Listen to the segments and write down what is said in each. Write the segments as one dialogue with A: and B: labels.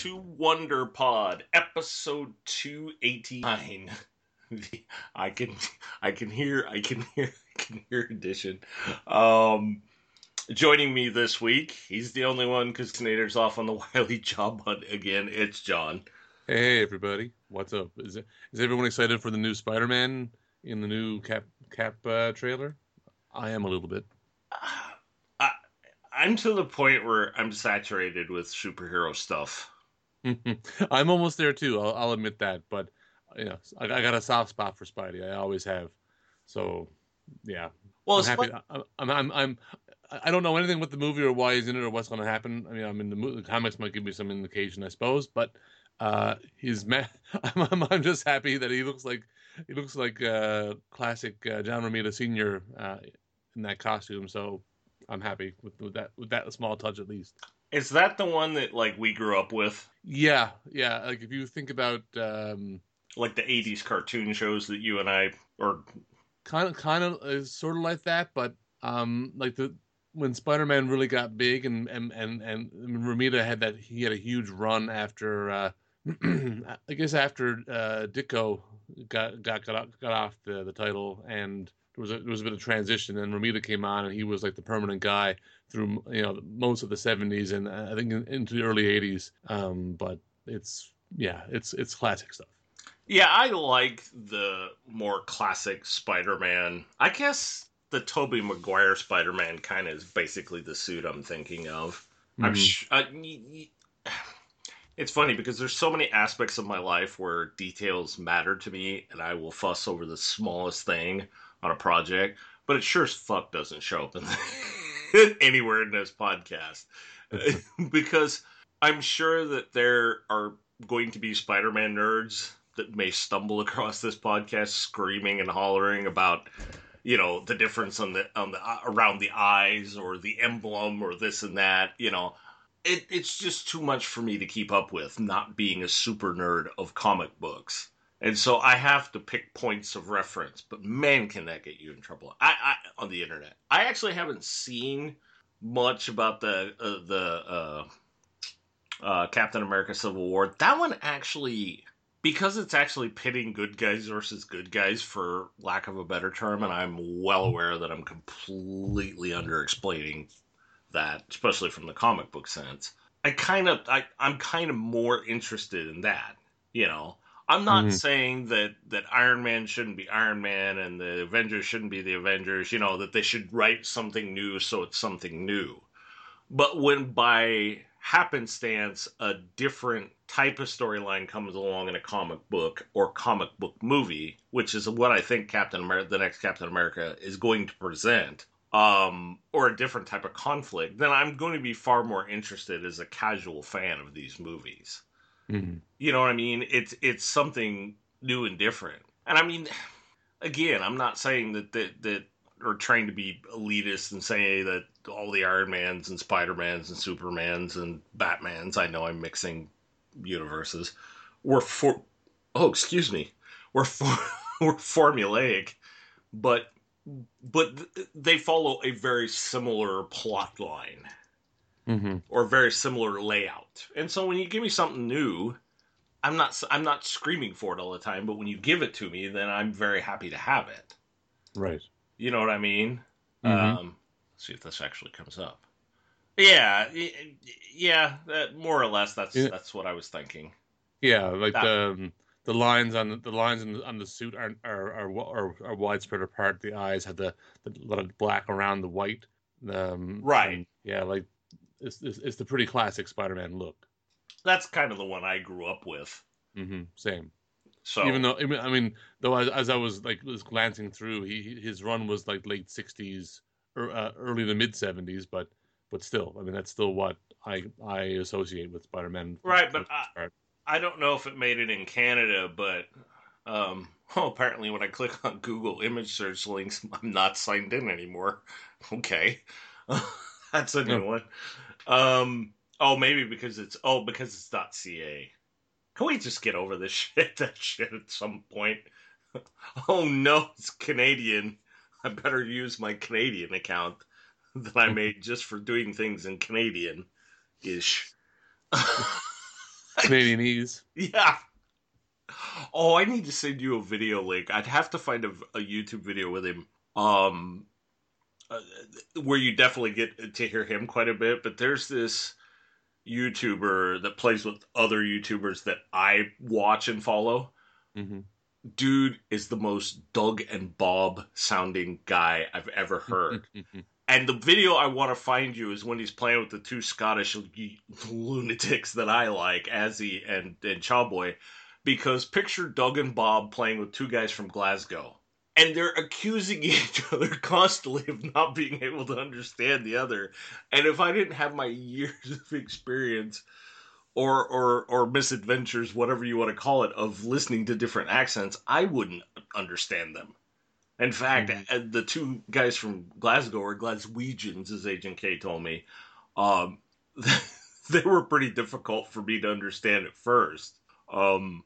A: To Wonder Pod, episode 289. The, I can I can hear I can hear I can hear edition. Um joining me this week, he's the only one because Snyder's off on the wily job hunt again. It's John.
B: Hey everybody, what's up? Is it, is everyone excited for the new Spider-Man in the new Cap Cap uh, trailer? I am a little bit.
A: I, I'm to the point where I'm saturated with superhero stuff.
B: I'm almost there too. I'll, I'll admit that, but you know, I, I, got a soft spot for Spidey. I always have. So, yeah.
A: Well,
B: I'm happy. I'm, I'm, I'm, I'm, I don't know anything about the movie or why he's in it or what's going to happen. I mean, I'm in the, movie, the comics might give me some indication, I suppose, but uh, he's. Ma- I'm, I'm, I'm just happy that he looks like he looks like uh, classic uh, John Romita Senior uh, in that costume. So I'm happy with, with that with that small touch at least.
A: Is that the one that like we grew up with?
B: Yeah, yeah. Like if you think about um,
A: like the '80s cartoon shows that you and I or
B: kind of kind of is sort of like that, but um, like the when Spider-Man really got big and and and and Romita had that he had a huge run after uh, I guess after uh, Ditko got got got, got off the, the title and there was a there was a bit of transition and Romita came on and he was like the permanent guy through you know most of the 70s and uh, I think into the early 80s um, but it's yeah it's it's classic stuff.
A: Yeah I like the more classic Spider-Man. I guess the Tobey Maguire Spider-Man kind of is basically the suit I'm thinking of. Mm-hmm. I'm sh- uh, y- y- it's funny because there's so many aspects of my life where details matter to me and I will fuss over the smallest thing on a project, but it sure as fuck doesn't show up in the, anywhere in this podcast because I'm sure that there are going to be Spider-Man nerds that may stumble across this podcast screaming and hollering about you know the difference on the on the uh, around the eyes or the emblem or this and that you know it, it's just too much for me to keep up with, not being a super nerd of comic books. And so I have to pick points of reference. But man, can that get you in trouble? I on the internet. I actually haven't seen much about the uh, the uh, uh, Captain America: Civil War. That one actually, because it's actually pitting good guys versus good guys, for lack of a better term, and I'm well aware that I'm completely under explaining that, especially from the comic book sense. I kind of, I, I'm kind of more interested in that. You know, I'm not mm-hmm. saying that that Iron Man shouldn't be Iron Man and the Avengers shouldn't be the Avengers. You know, that they should write something new so it's something new. But when by happenstance a different type of storyline comes along in a comic book or comic book movie, which is what I think Captain America, the next Captain America, is going to present, um, or a different type of conflict, then I'm going to be far more interested as a casual fan of these movies. Mm-hmm. You know what I mean? It's it's something new and different. And I mean, again, I'm not saying that that that are trying to be elitist and say that all the Iron Mans and Spider Mans and Supermans and Batmans. I know I'm mixing universes. Were for oh excuse me, we're for we're formulaic, but but they follow a very similar plot line mm-hmm. or very similar layout. And so when you give me something new, I'm not I'm not screaming for it all the time, but when you give it to me, then I'm very happy to have it.
B: Right.
A: You know what I mean? Mm-hmm. Um, see if this actually comes up. Yeah, yeah, more or less. That's yeah. that's what I was thinking.
B: Yeah, like that, the um, the lines on the, the lines on the, on the suit are are, are are, are widespread apart. The eyes have the, the little black around the white. Um,
A: right.
B: yeah, like it's, it's, it's the pretty classic Spider-Man look.
A: That's kind of the one I grew up with.
B: Mm-hmm. Same. So even though I mean, though as, as I was like was glancing through, he his run was like late '60s or uh, early to mid '70s, but but still, I mean that's still what I I associate with Spider-Man.
A: Right, but I, I don't know if it made it in Canada, but um, oh, apparently when I click on Google image search links, I'm not signed in anymore. Okay, that's a new one. Um, oh, maybe because it's oh because it's dot .ca. Can we just get over this shit? That shit at some point. oh no, it's Canadian. I better use my Canadian account that I made just for doing things in Canadian ish.
B: Canadianese.
A: Yeah. Oh, I need to send you a video link. I'd have to find a, a YouTube video with him. Um, uh, where you definitely get to hear him quite a bit. But there's this YouTuber that plays with other YouTubers that I watch and follow.
B: Mm-hmm.
A: Dude is the most Doug and Bob sounding guy I've ever heard. and the video I want to find you is when he's playing with the two Scottish lunatics that I like, Azzy and and Chawboy, because picture Doug and Bob playing with two guys from Glasgow and they're accusing each other constantly of not being able to understand the other. And if I didn't have my years of experience or or or misadventures, whatever you want to call it, of listening to different accents, I wouldn't understand them. In fact, mm-hmm. the two guys from Glasgow or Glaswegians, as Agent K told me, um, they were pretty difficult for me to understand at first. Um,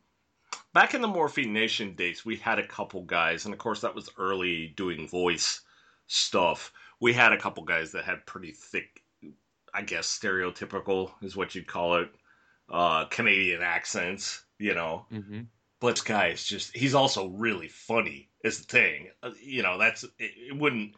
A: back in the Morphine Nation days, we had a couple guys, and of course that was early doing voice stuff. We had a couple guys that had pretty thick, I guess stereotypical is what you'd call it, uh, Canadian accents, you know.
B: Mm-hmm.
A: But this guy is just—he's also really funny. Is the thing, uh, you know? That's it, it wouldn't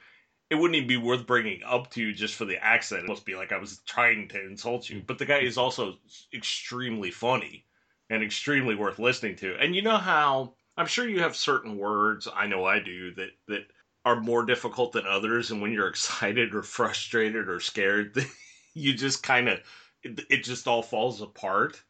A: it wouldn't even be worth bringing up to you just for the accent. It must be like I was trying to insult you. But the guy is also extremely funny and extremely worth listening to. And you know how I'm sure you have certain words, I know I do, that that are more difficult than others and when you're excited or frustrated or scared, you just kind of it, it, just all falls apart.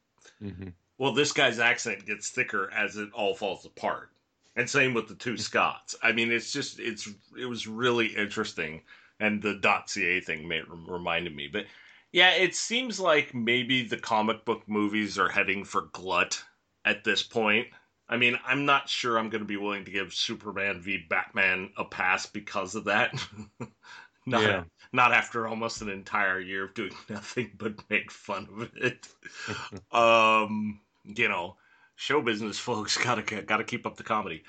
B: Mm-hmm.
A: Well, this guy's accent gets thicker as it all falls apart. And same with the two mm-hmm. Scots. I mean, it's just it's it was really interesting and the .ca thing made, reminded me. But yeah, it seems like maybe the comic book movies are heading for glut at this point. I mean, I'm not sure I'm going to be willing to give Superman v Batman a pass because of that. not, yeah. not after almost an entire year of doing nothing but make fun of it. um, you know, show business folks gotta gotta keep up the comedy.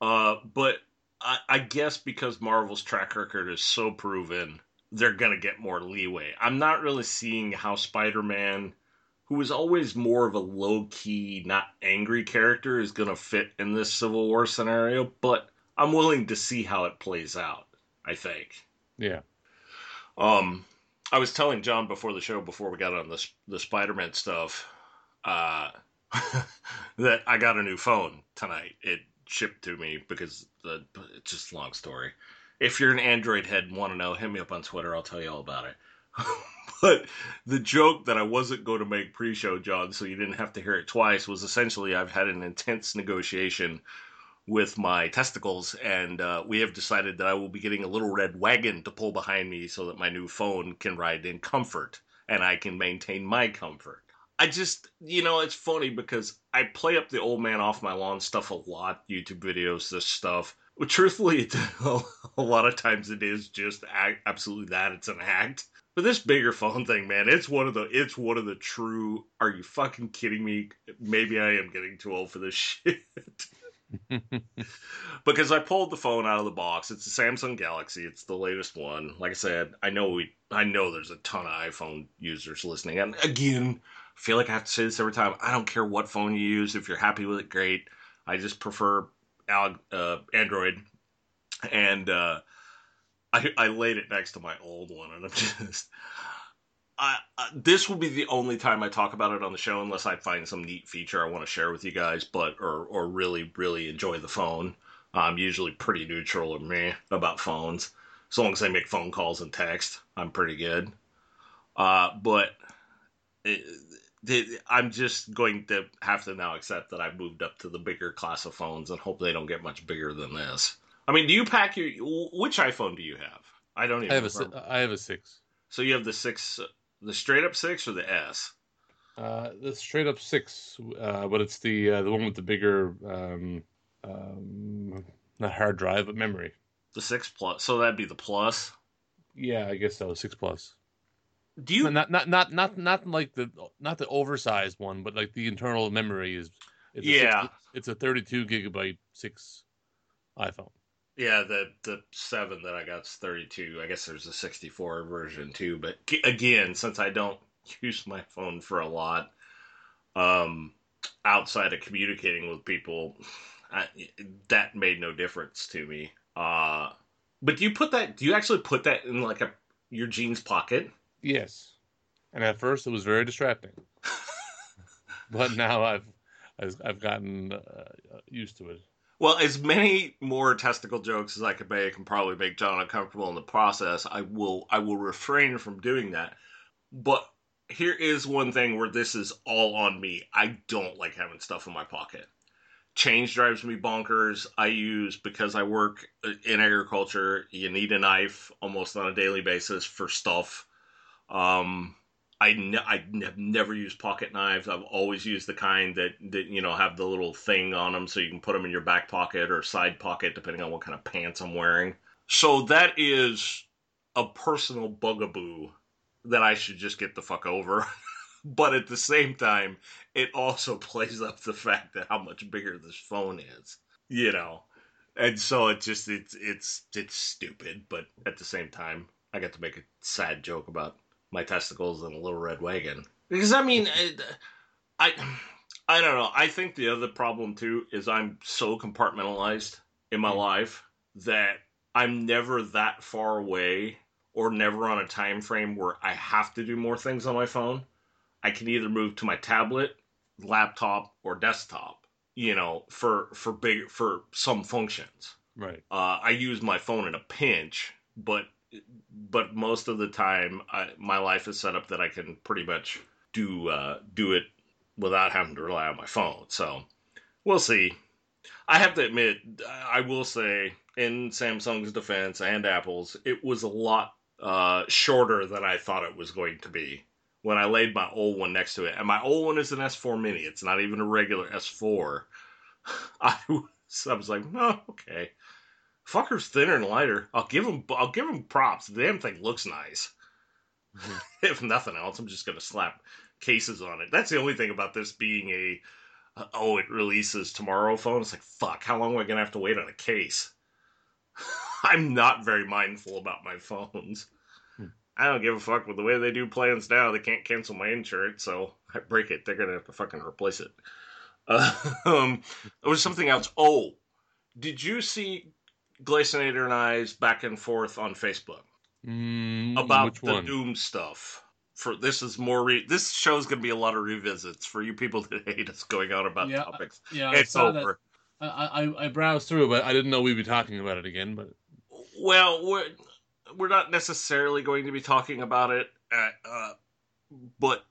A: Uh, but I, I guess because Marvel's track record is so proven they're going to get more leeway. I'm not really seeing how Spider Man, who was always more of a low key, not angry character, is going to fit in this Civil War scenario, but I'm willing to see how it plays out, I think.
B: Yeah.
A: Um, I was telling John before the show, before we got on the, the Spider Man stuff, uh, that I got a new phone tonight. It shipped to me because the, it's just a long story if you're an Android head and want to know, hit me up on Twitter. I'll tell you all about it. but the joke that I wasn't going to make pre-show, John, so you didn't have to hear it twice, was essentially I've had an intense negotiation with my testicles, and uh, we have decided that I will be getting a little red wagon to pull behind me so that my new phone can ride in comfort and I can maintain my comfort. I just, you know, it's funny because I play up the old man off my lawn stuff a lot, YouTube videos, this stuff well, truthfully, a lot of times it is just absolutely that. It's an act. But this bigger phone thing, man, it's one of the it's one of the true. Are you fucking kidding me? Maybe I am getting too old for this shit. because I pulled the phone out of the box. It's a Samsung Galaxy. It's the latest one. Like I said, I know we I know there's a ton of iPhone users listening. And again, I feel like I have to say this every time. I don't care what phone you use. If you're happy with it, great. I just prefer uh, Android, and uh, I, I laid it next to my old one, and I'm just. I, this will be the only time I talk about it on the show, unless I find some neat feature I want to share with you guys. But or or really really enjoy the phone. I'm usually pretty neutral or meh about phones, as long as I make phone calls and text. I'm pretty good. Uh, but it, I'm just going to have to now accept that I've moved up to the bigger class of phones and hope they don't get much bigger than this. I mean, do you pack your which iPhone do you have? I don't even.
B: I have remember. a I have a six.
A: So you have the six, the straight up six or the S?
B: Uh, the straight up six, uh, but it's the uh, the one with the bigger, um, um, not hard drive, but memory.
A: The six plus, so that'd be the plus.
B: Yeah, I guess so. Six plus.
A: Do you
B: not not not not not like the not the oversized one, but like the internal memory is.
A: It's yeah,
B: six, it's a 32 gigabyte six iPhone.
A: Yeah, the the seven that I got is 32. I guess there's a 64 version too, but again, since I don't use my phone for a lot, um, outside of communicating with people, I, that made no difference to me. Uh, but do you put that? Do you actually put that in like a your jeans pocket?
B: Yes. And at first, it was very distracting, but now I've I've, gotten uh, used to it.
A: Well, as many more testicle jokes as I could make and probably make John uncomfortable in the process, I will I will refrain from doing that. But here is one thing where this is all on me. I don't like having stuff in my pocket. Change drives me bonkers. I use because I work in agriculture. You need a knife almost on a daily basis for stuff. Um, I, ne- I have never used pocket knives. I've always used the kind that, that you know have the little thing on them so you can put them in your back pocket or side pocket depending on what kind of pants I'm wearing. So that is a personal bugaboo that I should just get the fuck over. but at the same time, it also plays up the fact that how much bigger this phone is, you know. And so it just it's it's it's stupid, but at the same time, I got to make a sad joke about my testicles in a little red wagon. Because I mean, I I don't know. I think the other problem too is I'm so compartmentalized in my life that I'm never that far away or never on a time frame where I have to do more things on my phone. I can either move to my tablet, laptop, or desktop. You know, for for big for some functions.
B: Right.
A: Uh, I use my phone in a pinch, but but most of the time, I, my life is set up that I can pretty much do uh, do it without having to rely on my phone. So we'll see. I have to admit, I will say, in Samsung's defense and Apple's, it was a lot uh, shorter than I thought it was going to be when I laid my old one next to it. And my old one is an S4 Mini. It's not even a regular S4. I was, I was like, oh, okay. Fucker's thinner and lighter. I'll give him. I'll give him props. The damn thing looks nice. Mm-hmm. if nothing else, I'm just gonna slap cases on it. That's the only thing about this being a uh, oh, it releases tomorrow phone. It's like fuck. How long am I gonna have to wait on a case? I'm not very mindful about my phones. Hmm. I don't give a fuck with the way they do plans now. They can't cancel my insurance, so I break it. They're gonna have to fucking replace it. Uh, um, there was something else. Oh, did you see Glacenator and I's back and forth on Facebook
B: mm,
A: about the one? Doom stuff? For this is more. Re- this show's gonna be a lot of revisits for you people that hate us going on about
B: yeah,
A: topics.
B: Yeah, it's over. I, I I browsed through, but I didn't know we'd be talking about it again. But
A: well, we're we're not necessarily going to be talking about it, at, uh, but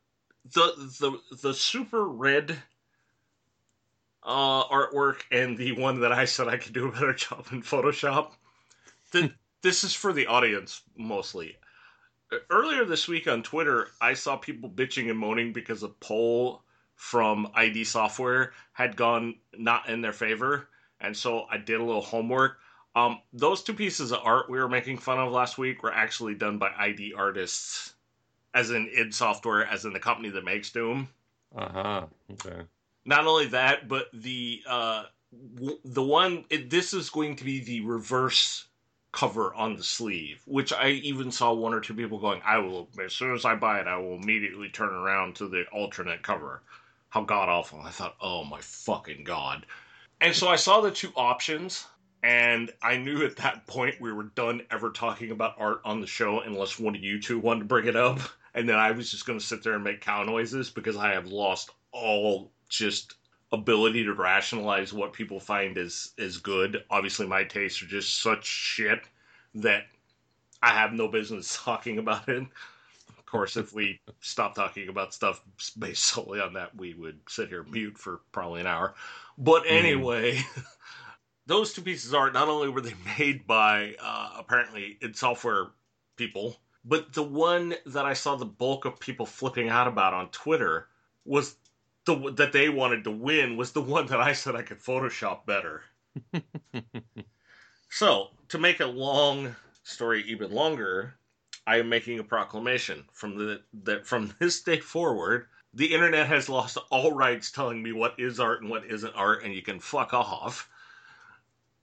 A: the the the super red uh, artwork and the one that I said I could do a better job in Photoshop. The, this is for the audience mostly. Earlier this week on Twitter, I saw people bitching and moaning because a poll from id Software had gone not in their favor, and so I did a little homework. Um, those two pieces of art we were making fun of last week were actually done by ID artists, as in id Software, as in the company that makes Doom.
B: Uh huh. Okay.
A: Not only that, but the uh, w- the one it, this is going to be the reverse cover on the sleeve, which I even saw one or two people going, "I will as soon as I buy it, I will immediately turn around to the alternate cover." How god awful! I thought, "Oh my fucking god!" And so I saw the two options and I knew at that point we were done ever talking about art on the show unless one of you two wanted to bring it up. And then I was just going to sit there and make cow noises because I have lost all just ability to rationalize what people find is is good. Obviously, my tastes are just such shit that I have no business talking about it. Of course, if we stop talking about stuff based solely on that, we would sit here mute for probably an hour. But mm-hmm. anyway, mm. those two pieces are not only were they made by uh, apparently id Software people, but the one that I saw the bulk of people flipping out about on Twitter was the that they wanted to win was the one that I said I could Photoshop better. so to make a long story even longer, I am making a proclamation from the that from this day forward. The internet has lost all rights telling me what is art and what isn't art, and you can fuck off.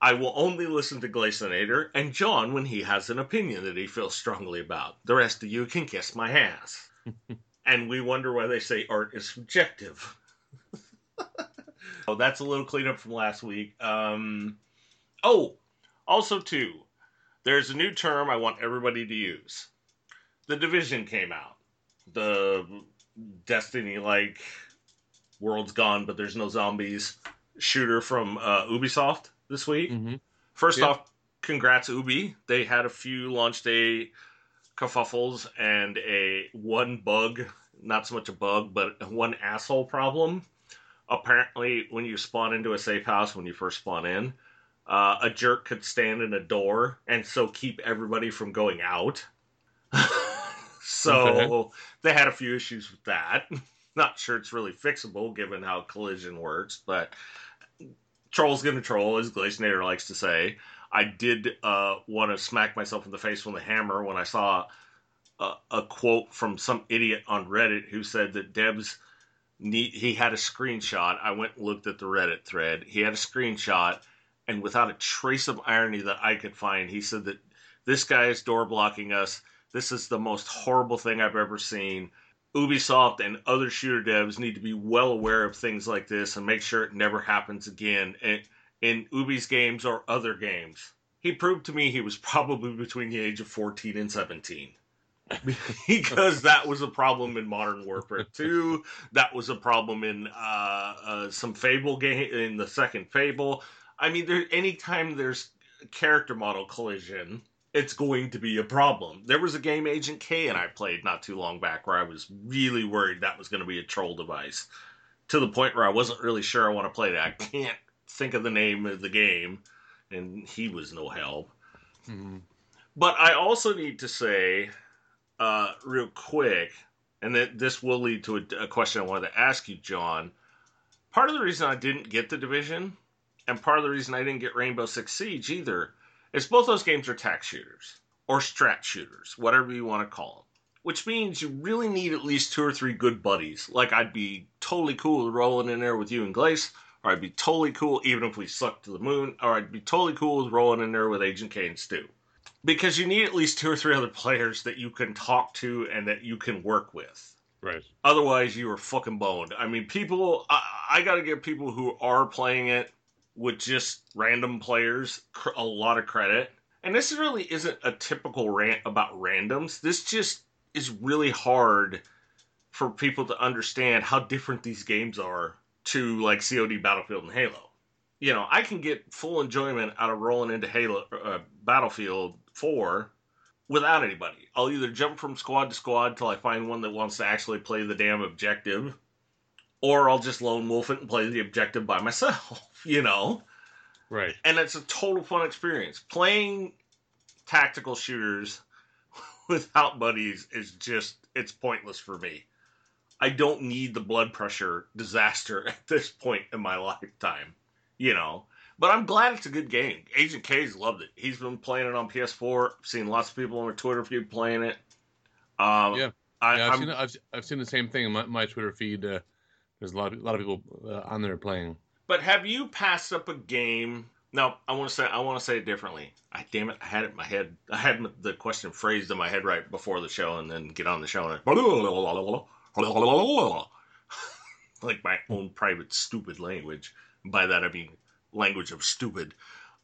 A: I will only listen to Glacenator and John when he has an opinion that he feels strongly about. The rest of you can kiss my ass. And we wonder why they say art is subjective. oh, that's a little cleanup from last week. Um, oh, also too, there's a new term I want everybody to use. The Division came out. The Destiny like World's Gone, but there's no zombies shooter from uh, Ubisoft this week.
B: Mm-hmm.
A: First yep. off, congrats Ubi. They had a few launch day kerfuffles and a one bug, not so much a bug, but one asshole problem. Apparently, when you spawn into a safe house when you first spawn in, uh, a jerk could stand in a door and so keep everybody from going out. so okay. they had a few issues with that. Not sure it's really fixable given how collision works, but troll's gonna troll, as Glacenator likes to say. I did uh, want to smack myself in the face with a hammer when I saw a, a, quote from some idiot on Reddit who said that devs need, he had a screenshot. I went and looked at the Reddit thread. He had a screenshot, and without a trace of irony that I could find, he said that this guy is door blocking us. This is the most horrible thing I've ever seen. Ubisoft and other shooter devs need to be well aware of things like this and make sure it never happens again in, in Ubi's games or other games. He proved to me he was probably between the age of 14 and 17. because that was a problem in Modern Warfare 2. That was a problem in uh, uh, some Fable game, in the second Fable. I mean, there anytime there's character model collision, it's going to be a problem. There was a game Agent K and I played not too long back where I was really worried that was going to be a troll device to the point where I wasn't really sure I want to play that. I can't think of the name of the game, and he was no help. Mm-hmm. But I also need to say, uh, real quick, and that this will lead to a, a question I wanted to ask you, John. Part of the reason I didn't get the division, and part of the reason I didn't get Rainbow Six Siege either is both those games are tac shooters or strat shooters, whatever you want to call them. Which means you really need at least two or three good buddies. Like I'd be totally cool rolling in there with you and Glace, or I'd be totally cool even if we sucked to the moon, or I'd be totally cool with rolling in there with Agent K and Stu. Because you need at least two or three other players that you can talk to and that you can work with.
B: Right.
A: Otherwise, you are fucking boned. I mean, people. I, I got to give people who are playing it with just random players a lot of credit. And this really isn't a typical rant about randoms. This just is really hard for people to understand how different these games are to like COD, Battlefield, and Halo. You know, I can get full enjoyment out of rolling into Halo, uh, Battlefield 4 without anybody. I'll either jump from squad to squad till I find one that wants to actually play the damn objective, or I'll just lone wolf it and play the objective by myself. you know?
B: Right.
A: And it's a total fun experience. Playing tactical shooters without buddies is just, it's pointless for me. I don't need the blood pressure disaster at this point in my lifetime, you know? But I'm glad it's a good game. Agent K's loved it. He's been playing it on PS4. I've seen lots of people on my Twitter feed playing it.
B: Um, yeah. I, have seen, I've, I've, seen the same thing in my, my Twitter feed. Uh, there's a lot of, a lot of people uh, on there playing.
A: But have you passed up a game? No, I want to say I want to say it differently. I damn it, I had it in my head. I had the question phrased in my head right before the show, and then get on the show and like my own private stupid language. By that I mean language of stupid.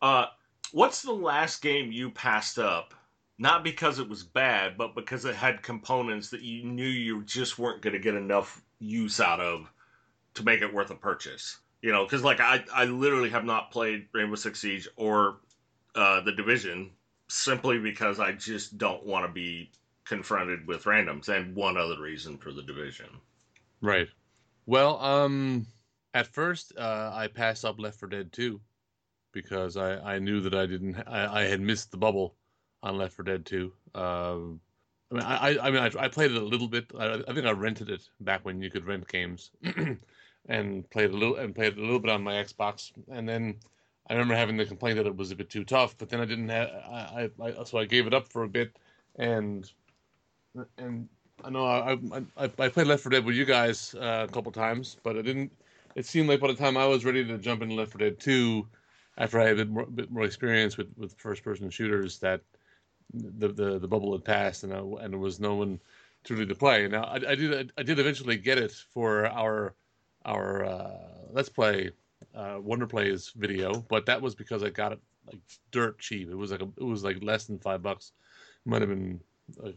A: Uh, what's the last game you passed up? Not because it was bad, but because it had components that you knew you just weren't going to get enough use out of to make it worth a purchase. You know, because like I, I literally have not played Rainbow Six Siege or uh, the Division simply because I just don't want to be confronted with randoms, and one other reason for the Division.
B: Right. Well, um, at first uh, I passed up Left 4 Dead 2 because I, I knew that I didn't I, I had missed the bubble on Left 4 Dead 2. Um, I mean, I, I mean, I, I, played it a little bit. I, I, think I rented it back when you could rent games. and played a little and played a little bit on my Xbox, and then I remember having the complaint that it was a bit too tough. But then I didn't have I, I so I gave it up for a bit, and and I know I I, I played Left 4 Dead with you guys uh, a couple times, but it didn't. It seemed like by the time I was ready to jump into Left 4 Dead 2, after I had a bit more, bit more experience with, with first person shooters, that the, the the bubble had passed and I, and there was no one truly to play. Now I, I did I did eventually get it for our our uh, let's play uh, Wonder Plays video, but that was because I got it like dirt cheap. It was like a, it was like less than five bucks. Might have been uh,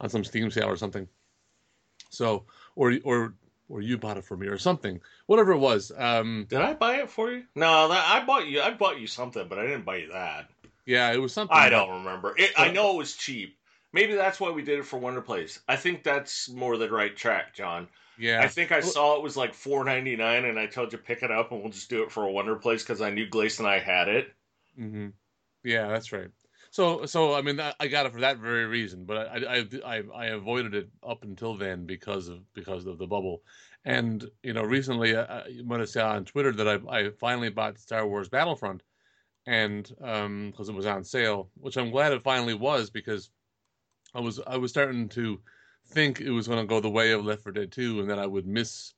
B: on some Steam sale or something. So or or or you bought it for me or something, whatever it was. Um,
A: Did I buy it for you? No, that, I bought you. I bought you something, but I didn't buy you that.
B: Yeah, it was something.
A: I don't remember. It, I know it was cheap. Maybe that's why we did it for Wonder Plays. I think that's more the right track, John.
B: Yeah,
A: I think I saw it was like four ninety nine, and I told you pick it up, and we'll just do it for a Wonder Plays because I knew Glace and I had it.
B: Mm-hmm. Yeah, that's right. So, so I mean, I got it for that very reason, but I, I, I, I avoided it up until then because of because of the bubble. And you know, recently, I, saw on Twitter that I, I finally bought Star Wars Battlefront, and because um, it was on sale, which I'm glad it finally was because I was I was starting to think it was going to go the way of Left 4 Dead 2, and that I would miss,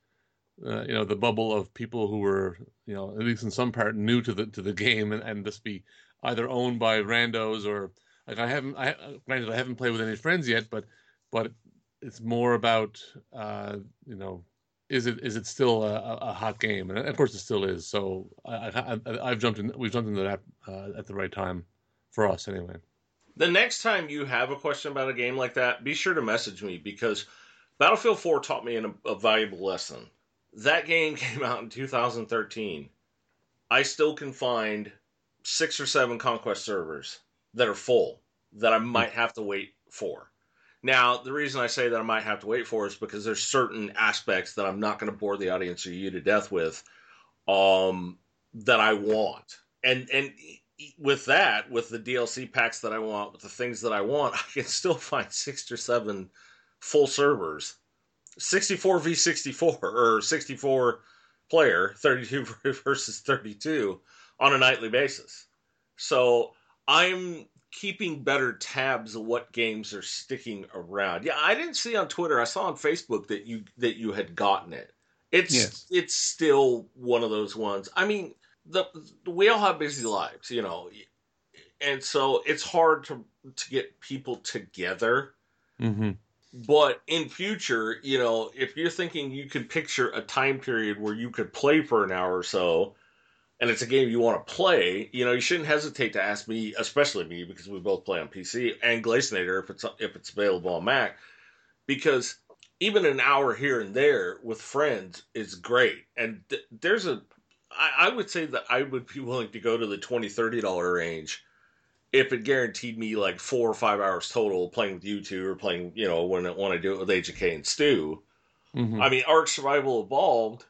B: uh, you know, the bubble of people who were, you know, at least in some part new to the to the game, and, and just be either owned by randos or like I haven't. I granted I haven't played with any friends yet, but but it's more about uh, you know. Is it is it still a, a hot game? And of course, it still is. So I, I, have jumped in. We've jumped into that uh, at the right time for us, anyway.
A: The next time you have a question about a game like that, be sure to message me because Battlefield 4 taught me a, a valuable lesson. That game came out in 2013. I still can find six or seven conquest servers that are full that I might have to wait for. Now, the reason I say that I might have to wait for is because there's certain aspects that I'm not going to bore the audience or you to death with um, that I want. And and with that, with the DLC packs that I want, with the things that I want, I can still find six or seven full servers, 64 v 64 or 64 player, 32 versus 32 on a nightly basis. So I'm keeping better tabs of what games are sticking around. Yeah, I didn't see on Twitter. I saw on Facebook that you that you had gotten it. It's yes. it's still one of those ones. I mean, the we all have busy lives, you know, and so it's hard to to get people together.
B: Mm-hmm.
A: But in future, you know, if you're thinking you could picture a time period where you could play for an hour or so, and it's a game you want to play, you know, you shouldn't hesitate to ask me, especially me, because we both play on PC and Glacenator if it's if it's available on Mac, because even an hour here and there with friends is great. And th- there's a I, I would say that I would be willing to go to the twenty thirty dollar range if it guaranteed me like four or five hours total playing with you two or playing, you know, when when I do it with HK and Stu. Mm-hmm. I mean, Ark Survival Evolved,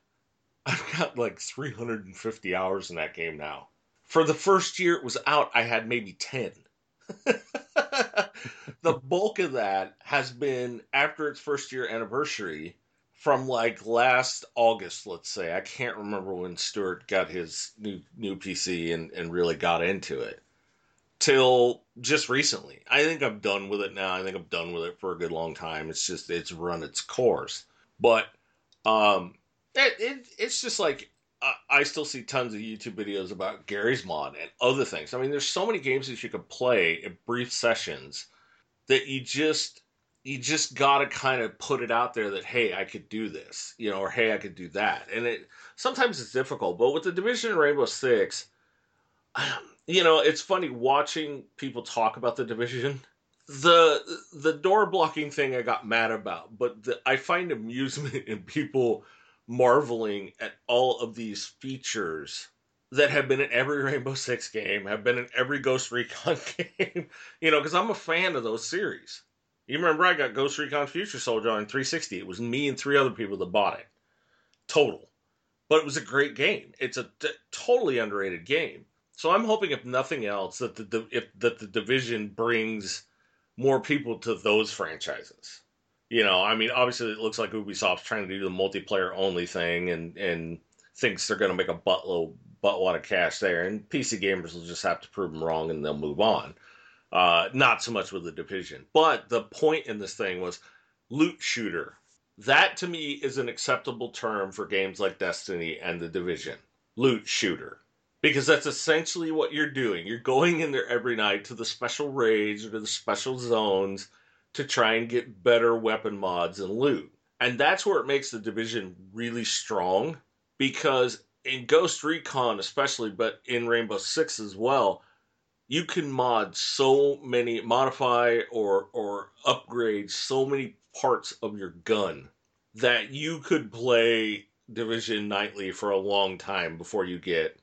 A: I've got like 350 hours in that game now. For the first year it was out, I had maybe 10. the bulk of that has been after its first year anniversary from like last August, let's say. I can't remember when Stuart got his new new PC and, and really got into it. Till just recently. I think I'm done with it now. I think I'm done with it for a good long time. It's just it's run its course. But um it, it it's just like I, I still see tons of YouTube videos about Garry's Mod and other things. I mean, there's so many games that you could play in brief sessions that you just you just got to kind of put it out there that hey i could do this you know or hey i could do that and it sometimes it's difficult but with the division in rainbow six um, you know it's funny watching people talk about the division the the door blocking thing i got mad about but the, i find amusement in people marveling at all of these features that have been in every Rainbow Six game, have been in every Ghost Recon game, you know, because I'm a fan of those series. You remember I got Ghost Recon Future Soldier on 360. It was me and three other people that bought it. Total. But it was a great game. It's a t- totally underrated game. So I'm hoping, if nothing else, that the, the if that the division brings more people to those franchises. You know, I mean, obviously it looks like Ubisoft's trying to do the multiplayer only thing, and and thinks they're going to make a buttload buttwad of cash there, and PC gamers will just have to prove them wrong, and they'll move on. Uh, not so much with the division. But the point in this thing was loot shooter. That to me is an acceptable term for games like Destiny and the division. Loot shooter. Because that's essentially what you're doing. You're going in there every night to the special raids or to the special zones to try and get better weapon mods and loot. And that's where it makes the division really strong because in Ghost Recon, especially, but in Rainbow Six as well, you can mod so many, modify or or upgrade so many parts of your gun that you could play Division nightly for a long time before you get.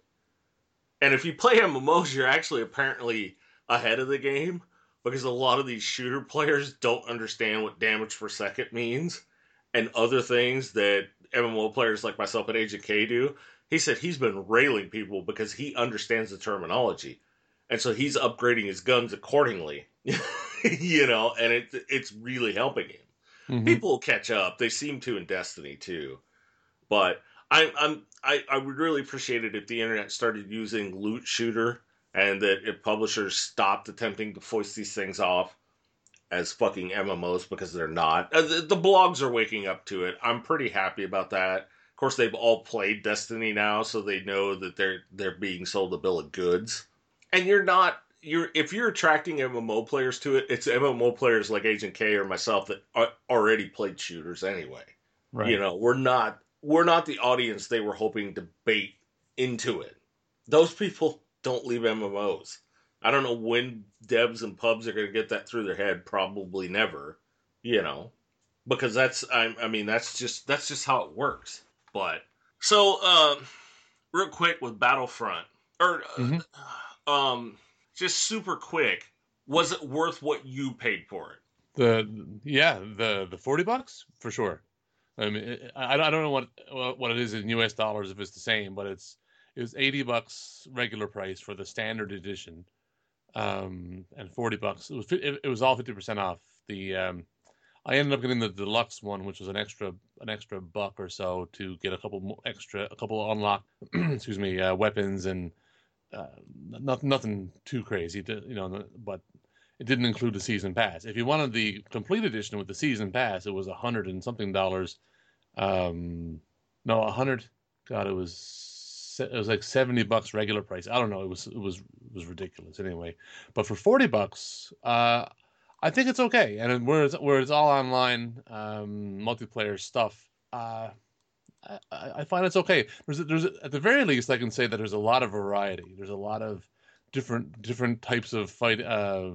A: And if you play MMOs, you're actually apparently ahead of the game because a lot of these shooter players don't understand what damage per second means and other things that MMO players like myself at Agent K do. He said he's been railing people because he understands the terminology. And so he's upgrading his guns accordingly. you know, and it it's really helping him. Mm-hmm. People will catch up. They seem to in Destiny too. But I, I'm I, I would really appreciate it if the internet started using loot shooter and that if publishers stopped attempting to foist these things off as fucking MMOs because they're not. Uh, the, the blogs are waking up to it. I'm pretty happy about that. Of course, they've all played Destiny now, so they know that they're they're being sold a bill of goods. And you're not you're if you're attracting MMO players to it, it's MMO players like Agent K or myself that already played shooters anyway. Right. You know, we're not we're not the audience they were hoping to bait into it. Those people don't leave MMOs. I don't know when devs and pubs are going to get that through their head. Probably never, you know, because that's I, I mean that's just that's just how it works. But so uh, real quick with Battlefront or mm-hmm. um just super quick, was it worth what you paid for it?
B: The yeah the the forty bucks for sure. I mean I, I don't know what what it is in U.S. dollars if it's the same, but it's it was 80 bucks regular price for the standard edition um, and 40 bucks. It was it, it was all 50% off. The um, I ended up getting the deluxe one, which was an extra an extra buck or so to get a couple extra a couple unlock excuse me uh, weapons and uh, not, nothing too crazy, to, you know, but it didn't include the season pass. If you wanted the complete edition with the season pass, it was a hundred and something dollars. Um, no, a hundred. God, it was it was like 70 bucks regular price. I don't know. It was it was it was ridiculous anyway. But for 40 bucks, uh, I think it's okay. And where it's where it's all online um, multiplayer stuff, uh, I, I, find it's okay. There's there's at the very least I can say that there's a lot of variety. There's a lot of different different types of fight uh,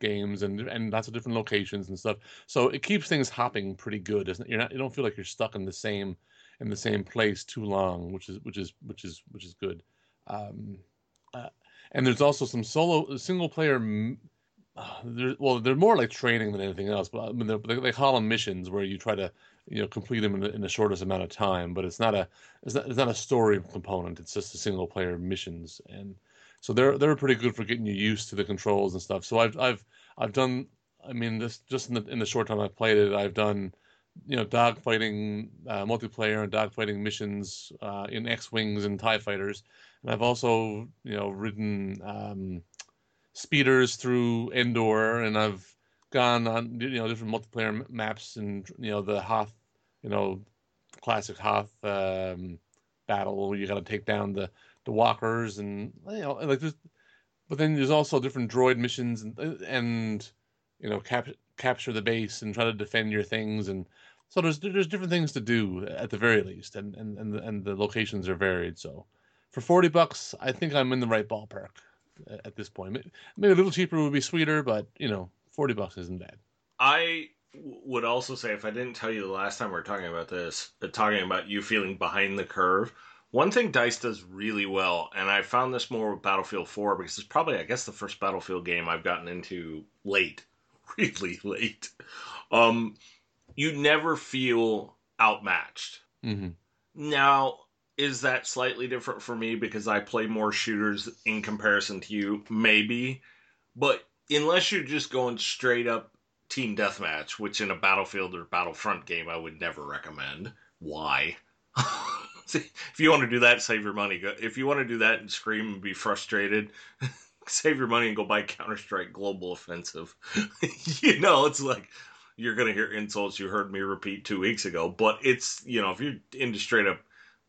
B: games and and lots of different locations and stuff. So it keeps things hopping pretty good. Isn't it? You're not you don't feel like you're stuck in the same in the same place too long, which is which is which is which is good. Um, uh, and there's also some solo single player. Uh, well, they're more like training than anything else, but I mean, they, they call them missions where you try to you know complete them in the, in the shortest amount of time. But it's not a it's not it's not a story component. It's just a single player missions, and so they're they're pretty good for getting you used to the controls and stuff. So I've I've I've done. I mean, this just in the in the short time I've played it, I've done you know dogfighting uh, multiplayer and dogfighting missions uh, in X-wings and Tie fighters, and I've also you know ridden um, speeders through Endor, and I've gone on you know different multiplayer maps and you know the Hoth, you know, classic Hoth um, battle where you got to take down the the walkers and you know like this, but then there's also different droid missions and and you know cap- capture the base and try to defend your things and so there's there's different things to do at the very least, and and and the, and the locations are varied. So for forty bucks, I think I'm in the right ballpark at this point. Maybe a little cheaper would be sweeter, but you know, forty bucks isn't bad.
A: I would also say if I didn't tell you the last time we were talking about this, uh, talking about you feeling behind the curve. One thing Dice does really well, and I found this more with Battlefield 4 because it's probably, I guess, the first Battlefield game I've gotten into late, really late. Um, you never feel outmatched. Mm-hmm. Now, is that slightly different for me because I play more shooters in comparison to you? Maybe. But unless you're just going straight up team deathmatch, which in a Battlefield or Battlefront game I would never recommend. Why? See, if you want to do that, save your money. If you want to do that and scream and be frustrated, save your money and go buy Counter Strike Global Offensive. you know, it's like you're going to hear insults you heard me repeat two weeks ago. But it's, you know, if you're into straight up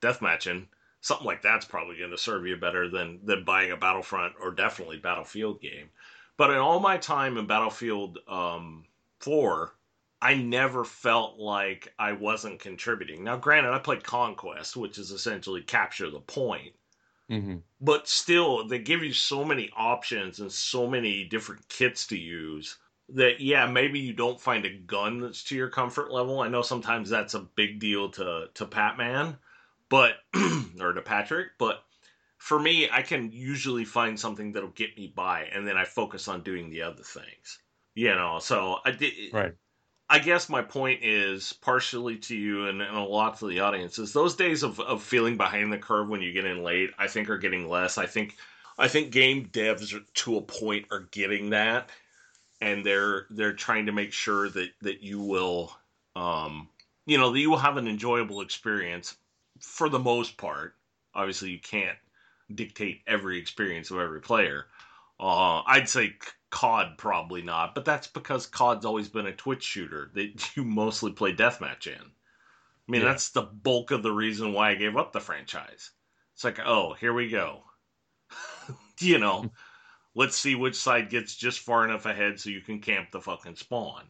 A: death matching, something like that's probably going to serve you better than, than buying a Battlefront or definitely Battlefield game. But in all my time in Battlefield um, 4, I never felt like I wasn't contributing. Now, granted, I played Conquest, which is essentially capture the point.
B: Mm-hmm.
A: But still, they give you so many options and so many different kits to use that, yeah, maybe you don't find a gun that's to your comfort level. I know sometimes that's a big deal to, to Patman, but, or to Patrick, but for me, I can usually find something that'll get me by, and then I focus on doing the other things. You know, so I did.
B: Right.
A: I guess my point is partially to you and, and, a lot to the audience is those days of, of feeling behind the curve when you get in late, I think are getting less. I think I think game devs to a point are getting that and they're they're trying to make sure that, that you will um, you know, that you will have an enjoyable experience for the most part. Obviously you can't dictate every experience of every player. Uh, I'd say COD probably not, but that's because COD's always been a Twitch shooter that you mostly play deathmatch in. I mean, yeah. that's the bulk of the reason why I gave up the franchise. It's like, oh, here we go. you know, let's see which side gets just far enough ahead so you can camp the fucking spawn.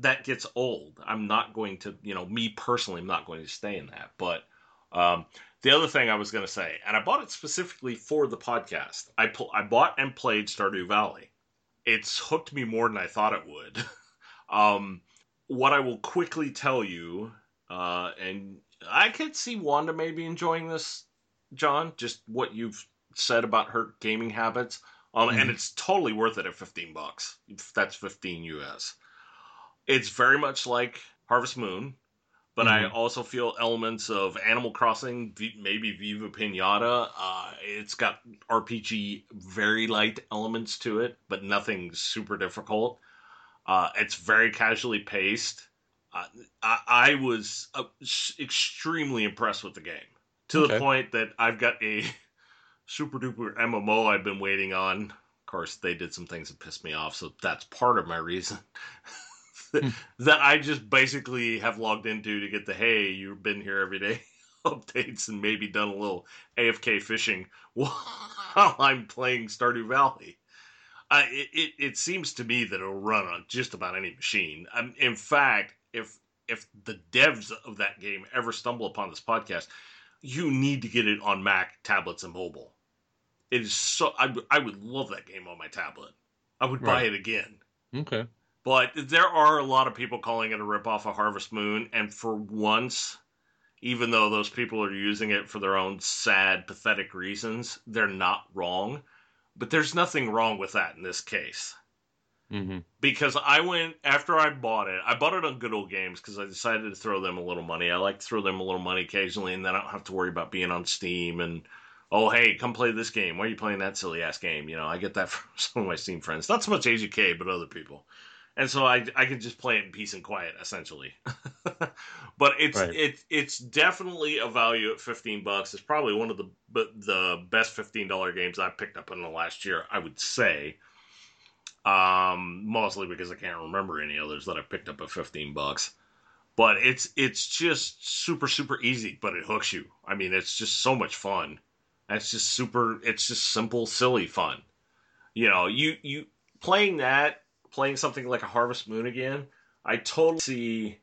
A: That gets old. I'm not going to, you know, me personally, I'm not going to stay in that. But um, the other thing I was going to say, and I bought it specifically for the podcast. I pl- I bought and played Stardew Valley. It's hooked me more than I thought it would. um, what I will quickly tell you, uh, and I could see Wanda maybe enjoying this, John. Just what you've said about her gaming habits, um, mm-hmm. and it's totally worth it at fifteen bucks. That's fifteen US. It's very much like Harvest Moon but mm-hmm. I also feel elements of Animal Crossing, maybe Viva Pinata. Uh, it's got RPG very light elements to it, but nothing super difficult. Uh, it's very casually paced. Uh, I, I, was uh, extremely impressed with the game to okay. the point that I've got a super duper MMO I've been waiting on. Of course, they did some things that pissed me off, so that's part of my reason. Hmm. that I just basically have logged into to get the hey, you've been here every day updates and maybe done a little AFK fishing while I'm playing Stardew Valley. Uh, it, it, it seems to me that it'll run on just about any machine. Um, in fact, if if the devs of that game ever stumble upon this podcast, you need to get it on Mac, tablets, and mobile. It is so. I, I would love that game on my tablet. I would buy right. it again.
B: Okay.
A: But there are a lot of people calling it a ripoff of Harvest Moon, and for once, even though those people are using it for their own sad, pathetic reasons, they're not wrong. But there's nothing wrong with that in this case.
B: Mm-hmm.
A: Because I went after I bought it. I bought it on Good Old Games because I decided to throw them a little money. I like to throw them a little money occasionally, and then I don't have to worry about being on Steam and oh hey, come play this game. Why are you playing that silly ass game? You know, I get that from some of my Steam friends. Not so much AGK, but other people and so I I can just play it in peace and quiet essentially. but it's right. it's it's definitely a value at fifteen bucks. It's probably one of the the best fifteen dollar games I've picked up in the last year. I would say, um, mostly because I can't remember any others that I picked up at fifteen bucks. But it's it's just super super easy, but it hooks you. I mean, it's just so much fun. It's just super. It's just simple, silly fun. You know, you you playing that playing something like a Harvest Moon again, I totally see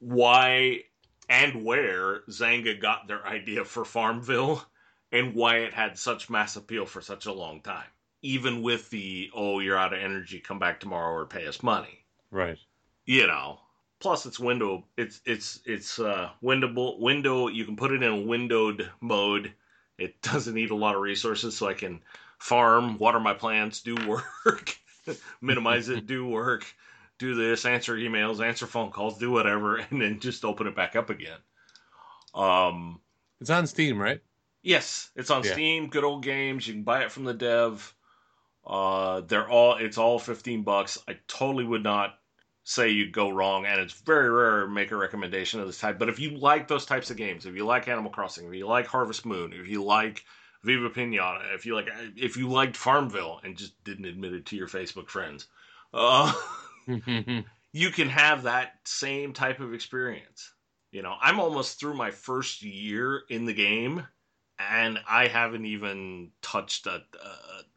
A: why and where Zynga got their idea for Farmville and why it had such mass appeal for such a long time. Even with the, oh, you're out of energy, come back tomorrow or pay us money.
B: Right.
A: You know. Plus it's window it's it's it's uh windowable window you can put it in a windowed mode. It doesn't need a lot of resources so I can farm, water my plants, do work. minimize it, do work, do this, answer emails, answer phone calls, do whatever, and then just open it back up again. Um,
B: it's on Steam, right?
A: Yes, it's on yeah. Steam. Good old games. You can buy it from the dev. Uh, they're all. It's all fifteen bucks. I totally would not say you'd go wrong, and it's very rare to make a recommendation of this type. But if you like those types of games, if you like Animal Crossing, if you like Harvest Moon, if you like Viva Pinata, if you like, if you liked Farmville and just didn't admit it to your Facebook friends, uh, you can have that same type of experience. You know, I'm almost through my first year in the game, and I haven't even touched a,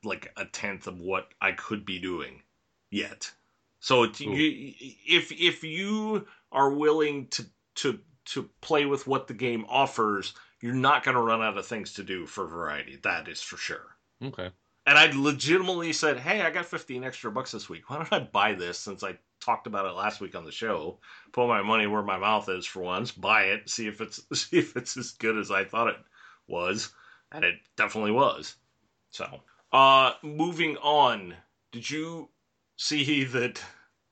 A: like a tenth of what I could be doing yet. So you, if if you are willing to to to play with what the game offers, you're not going to run out of things to do for variety. That is for sure.
B: Okay.
A: And I legitimately said, "Hey, I got 15 extra bucks this week. Why don't I buy this since I talked about it last week on the show? Put my money where my mouth is for once. Buy it. See if it's see if it's as good as I thought it was, and it definitely was. So, uh, moving on. Did you see that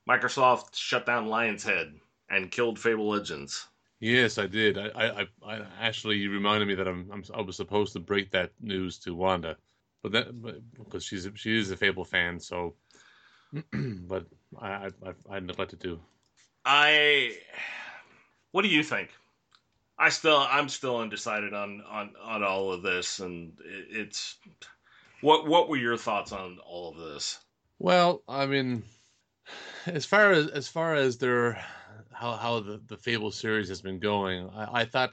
A: Microsoft shut down Lionhead and killed Fable Legends?
B: Yes, I did. I, I, I actually you reminded me that I'm, I'm I was supposed to break that news to Wanda, but that but, because she's she is a Fable fan, so. but I, I I neglected to.
A: I. What do you think? I still I'm still undecided on on on all of this, and it's what what were your thoughts on all of this?
B: Well, I mean, as far as as far as their how how the, the Fable series has been going, I, I thought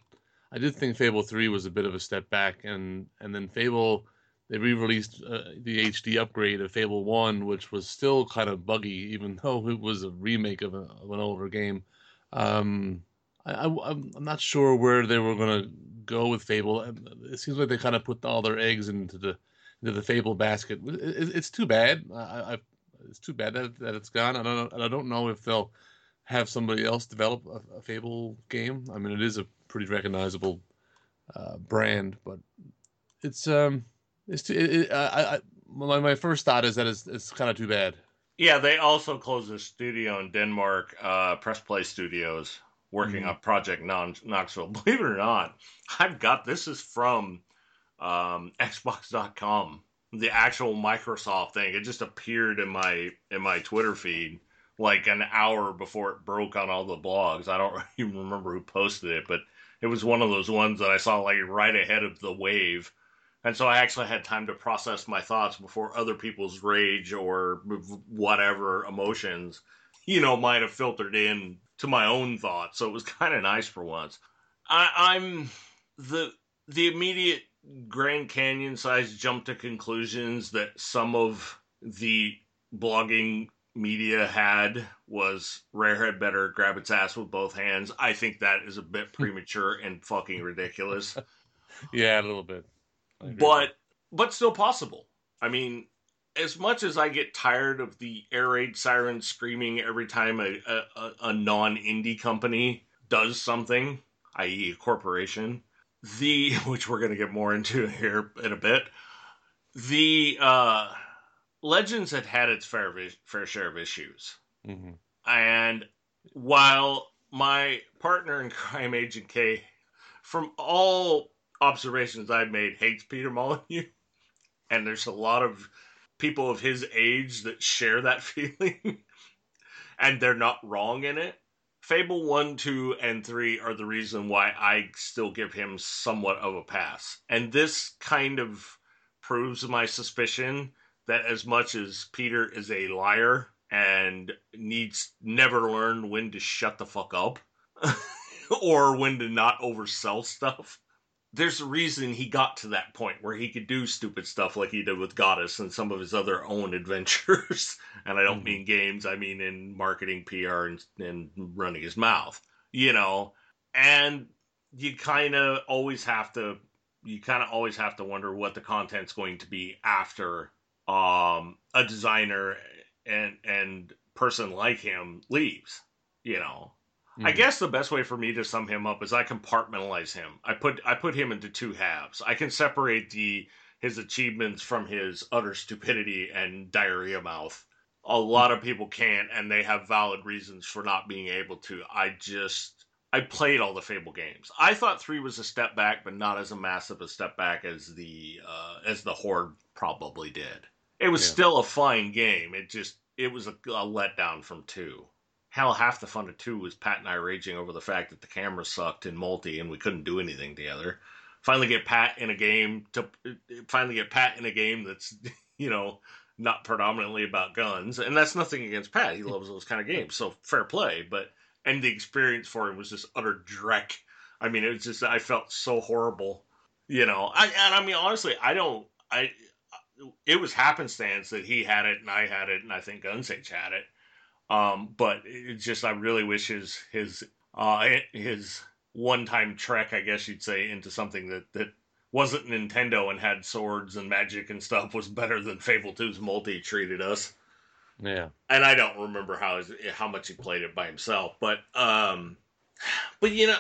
B: I did think Fable three was a bit of a step back, and and then Fable they re-released uh, the HD upgrade of Fable One, which was still kind of buggy, even though it was a remake of, a, of an older game. Um, I, am not sure where they were going to go with Fable. It seems like they kind of put all their eggs into the into the Fable basket. It, it's too bad. I, I, it's too bad that, that it's gone. I don't I don't know if they'll have somebody else develop a, a Fable game. I mean, it is a pretty recognizable uh, brand, but it's um it's too, it, it, I, I my, my first thought is that it's, it's kind of too bad.
A: Yeah, they also closed a studio in Denmark, uh, Press Play Studios, working mm-hmm. on Project Non- Knoxville. Believe it or not, I've got this is from um, Xbox.com, the actual Microsoft thing. It just appeared in my in my Twitter feed like an hour before it broke on all the blogs. I don't even remember who posted it, but it was one of those ones that I saw like right ahead of the wave. And so I actually had time to process my thoughts before other people's rage or whatever emotions, you know, might have filtered in to my own thoughts. So it was kind of nice for once. I, I'm the the immediate Grand Canyon size jump to conclusions that some of the blogging media had was Rare had better grab its ass with both hands. I think that is a bit hmm. premature and fucking ridiculous.
B: yeah, a little bit.
A: But but still possible. I mean, as much as I get tired of the air raid siren screaming every time a, a, a non indie company does something, i.e., a corporation, the which we're going to get more into here in a bit, the uh, Legends had had its fair fair share of issues, mm-hmm. and while my partner in crime, Agent K, from all observations I've made, hates Peter Molyneux, and there's a lot of people of his age that share that feeling, and they're not wrong in it. Fable 1, 2, and 3 are the reason why I still give him somewhat of a pass. And this kind of proves my suspicion that as much as Peter is a liar and needs never learn when to shut the fuck up or when to not oversell stuff, there's a reason he got to that point where he could do stupid stuff like he did with Godus and some of his other own adventures. and I don't mm-hmm. mean games, I mean in marketing, PR, and, and running his mouth, you know. And you kind of always have to, you kind of always have to wonder what the content's going to be after um, a designer and and person like him leaves. You know, mm I hmm. guess the best way for me to sum him up is I compartmentalize him. I put I put him into two halves. I can separate the his achievements from his utter stupidity and diarrhea mouth. A lot of people can't, and they have valid reasons for not being able to. I just I played all the Fable games. I thought three was a step back, but not as a massive a step back as the uh, as the Horde probably did. It was yeah. still a fine game. It just it was a, a letdown from two. Hell, half the fun of two was Pat and I raging over the fact that the camera sucked in multi and we couldn't do anything together. Finally, get Pat in a game to finally get Pat in a game that's you know not predominantly about guns, and that's nothing against Pat. He loves those kind of games, so fair play. But and the experience for him was just utter dreck. I mean, it was just I felt so horrible, you know. I and I mean honestly, I don't. I it was happenstance that he had it and I had it and I think Gunsage had it. Um, but it's just I really wish his his uh his one time trek, I guess you'd say, into something that that wasn't Nintendo and had swords and magic and stuff was better than Fable 2's multi treated us.
B: Yeah.
A: And I don't remember how how much he played it by himself, but um but you know,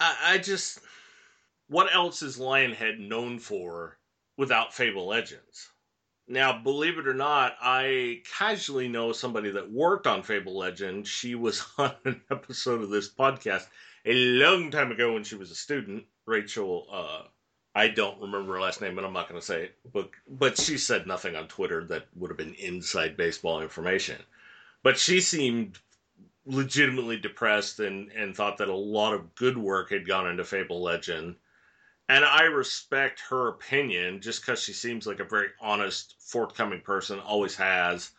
A: I, I just what else is Lionhead known for without Fable Legends? Now, believe it or not, I casually know somebody that worked on Fable Legend. She was on an episode of this podcast a long time ago when she was a student. Rachel, uh, I don't remember her last name, and I'm not going to say it, but but she said nothing on Twitter that would have been inside baseball information. But she seemed legitimately depressed and and thought that a lot of good work had gone into Fable Legend and I respect her opinion just because she seems like a very honest, forthcoming person, always has.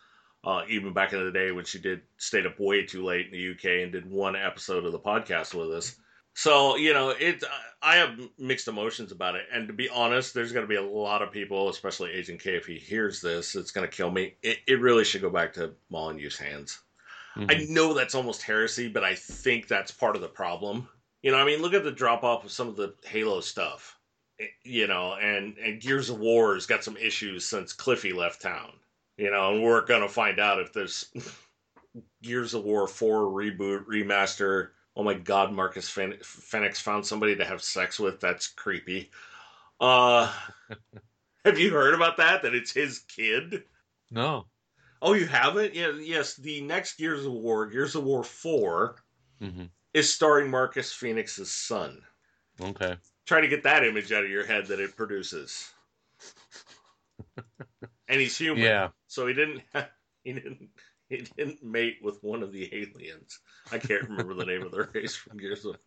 A: Uh, even back in the day when she did stayed up way too late in the UK and did one episode of the podcast with us. So you know, it. I have mixed emotions about it, and to be honest, there's going to be a lot of people, especially Agent K, if he hears this, it's going to kill me. It, it really should go back to Molyneux's hands. Mm-hmm. I know that's almost heresy, but I think that's part of the problem you know, I mean, look at the drop off of some of the Halo stuff. Eh, you know, and and Gears of War has got some issues since Cliffy left town. You know, and we're gonna find out if there's Gears of War four reboot remaster. Oh my God, Marcus Fenix found somebody to have sex with. That's creepy. Uh, have you heard about that? That it's his kid?
B: No.
A: Oh, you haven't? Yeah. Yes. The next Gears of War, Gears of War 4 mm-hmm is starring Marcus Fenix's son.
B: Okay.
A: Try to get that image out of your head that it produces. and he's human.
B: Yeah.
A: So he didn't he didn't he didn't mate with one of the aliens. I can't remember the name of the race from Gears of,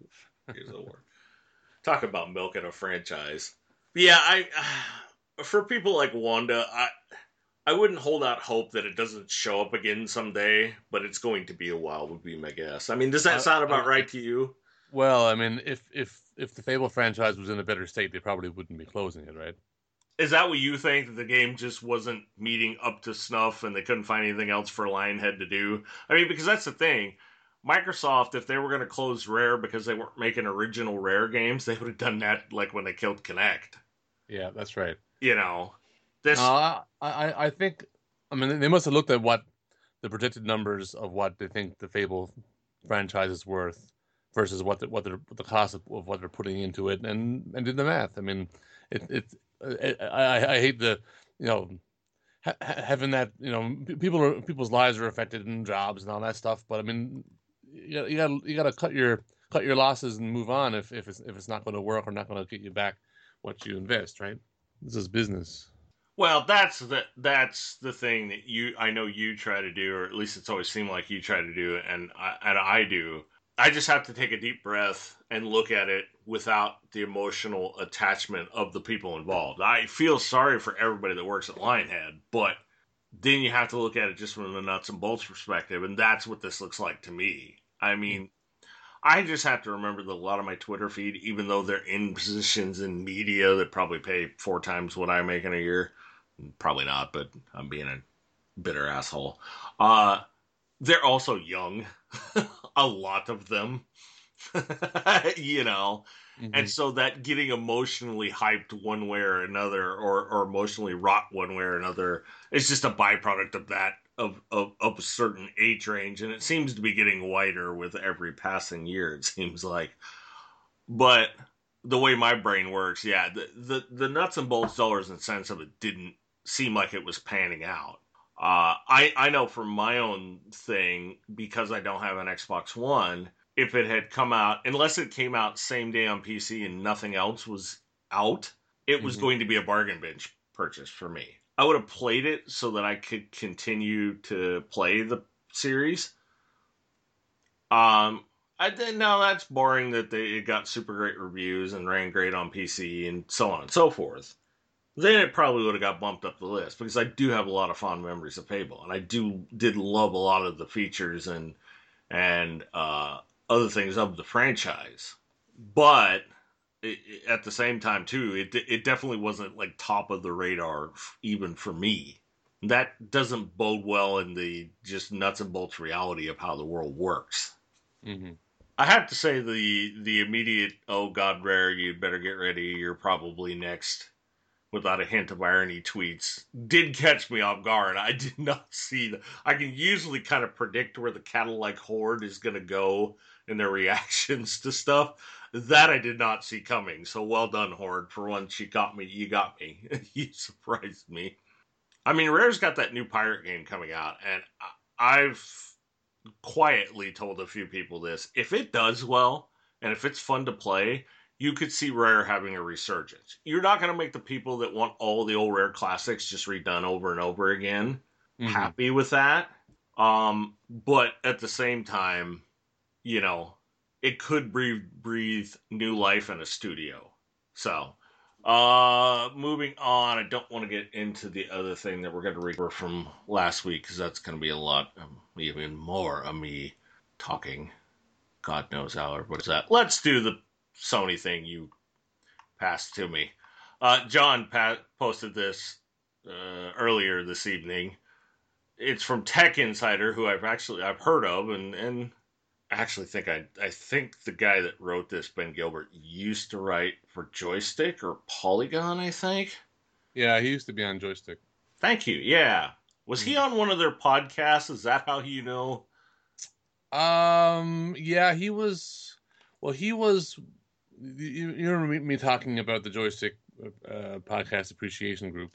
A: Gears of War. Talk about milking a franchise. But yeah, I for people like Wanda, I I wouldn't hold out hope that it doesn't show up again someday, but it's going to be a while. Would be my guess. I mean, does that sound about right to you?
B: Well, I mean, if if if the Fable franchise was in a better state, they probably wouldn't be closing it, right?
A: Is that what you think? That the game just wasn't meeting up to snuff, and they couldn't find anything else for Lionhead to do? I mean, because that's the thing. Microsoft, if they were going to close Rare because they weren't making original Rare games, they would have done that like when they killed Kinect.
B: Yeah, that's right.
A: You know,
B: this, uh, I I think, I mean, they must have looked at what the projected numbers of what they think the Fable franchise is worth versus what the, what the the cost of, of, what they're putting into it, and and did the math. I mean, it it, it I I hate the you know ha- having that you know people are people's lives are affected and jobs and all that stuff, but I mean you you got you got to cut your cut your losses and move on if if it's if it's not going to work or not going to get you back what you invest, right? This is business.
A: Well, that's the that's the thing that you I know you try to do, or at least it's always seemed like you try to do, and I, and I do. I just have to take a deep breath and look at it without the emotional attachment of the people involved. I feel sorry for everybody that works at Lionhead, but then you have to look at it just from the nuts and bolts perspective, and that's what this looks like to me. I mean, I just have to remember that a lot of my Twitter feed, even though they're in positions in media that probably pay four times what I make in a year, Probably not, but I'm being a bitter asshole. Uh, they're also young, a lot of them, you know. Mm-hmm. And so that getting emotionally hyped one way or another, or, or emotionally wrought one way or another, is just a byproduct of that of, of of a certain age range, and it seems to be getting wider with every passing year. It seems like, but the way my brain works, yeah, the the, the nuts and bolts, dollars and cents of it didn't seem like it was panning out. Uh, I I know from my own thing because I don't have an Xbox One. If it had come out, unless it came out same day on PC and nothing else was out, it was mm-hmm. going to be a bargain bench purchase for me. I would have played it so that I could continue to play the series. Um, I did now that's boring that they it got super great reviews and ran great on PC and so on and so forth then it probably would have got bumped up the list because I do have a lot of fond memories of Fable, and I do did love a lot of the features and and uh, other things of the franchise. But it, it, at the same time, too, it it definitely wasn't like top of the radar even for me. that doesn't bode well in the just nuts and bolts reality of how the world works.
B: Mm-hmm.
A: I have to say the the immediate oh god rare you'd better get ready you're probably next without a hint of irony tweets did catch me off guard. I did not see that. I can usually kind of predict where the Cadillac horde is going to go in their reactions to stuff. That I did not see coming. So well done, Horde. For once, you got me. You got me. you surprised me. I mean, Rare's got that new pirate game coming out, and I've quietly told a few people this. If it does well, and if it's fun to play, you could see Rare having a resurgence. You're not going to make the people that want all the old Rare classics just redone over and over again mm-hmm. happy with that. Um, but at the same time, you know, it could breathe breathe new life in a studio. So, uh, moving on, I don't want to get into the other thing that we're going to read from last week because that's going to be a lot, um, even more of me talking. God knows how What's that. Let's do the Sony thing you passed to me. Uh, John pa- posted this uh, earlier this evening. It's from Tech Insider, who I've actually I've heard of, and and actually think I I think the guy that wrote this, Ben Gilbert, used to write for Joystiq or Polygon. I think.
B: Yeah, he used to be on Joystiq.
A: Thank you. Yeah, was he hmm. on one of their podcasts? Is that how you know?
B: Um. Yeah, he was. Well, he was you, you remember me talking about the Joystiq uh, podcast appreciation group,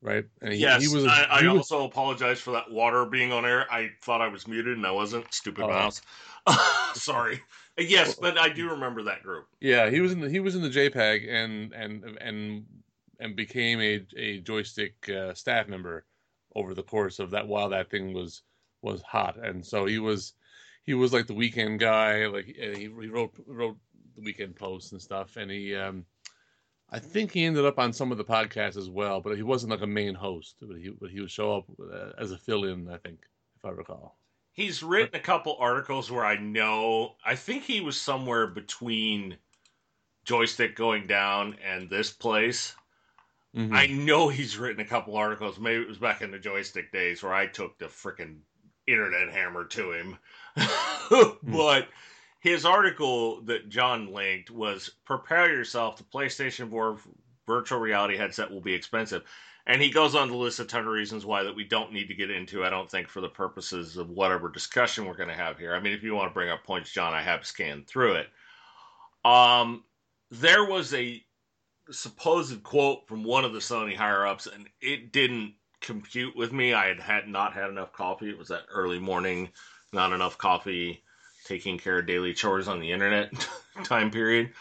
B: right?
A: And he, yes, he was. I, also apologize for that water being on air. I thought I was muted and I wasn't. Stupid uh, mouse. Sorry. Yes, but I do remember that group.
B: Yeah, he was in the he was in the JPEG and and and and became a a Joystiq uh, staff member over the course of that while that thing was was hot, and so he was he was like the weekend guy. Like he, he wrote wrote the weekend posts and stuff, and he, um, I think he ended up on some of the podcasts as well, but he wasn't like a main host. But he, but he would show up uh, as a fill-in, I think, if I recall.
A: He's written a couple articles where I know. I think he was somewhere between Joystiq going down and this place. Mm-hmm. I know he's written a couple articles. Maybe it was back in the Joystiq days where I took the freaking internet hammer to him. but his article that John linked was prepare yourself. The PlayStation 4 virtual reality headset will be expensive. And he goes on to list a ton of reasons why that we don't need to get into, I don't think, for the purposes of whatever discussion we're going to have here. I mean, if you want to bring up points, John, I have scanned through it. Um, there was a supposed quote from one of the Sony higher ups, and it didn't compute with me. I had, had not had enough coffee. It was that early morning, not enough coffee taking care of daily chores on the internet time period.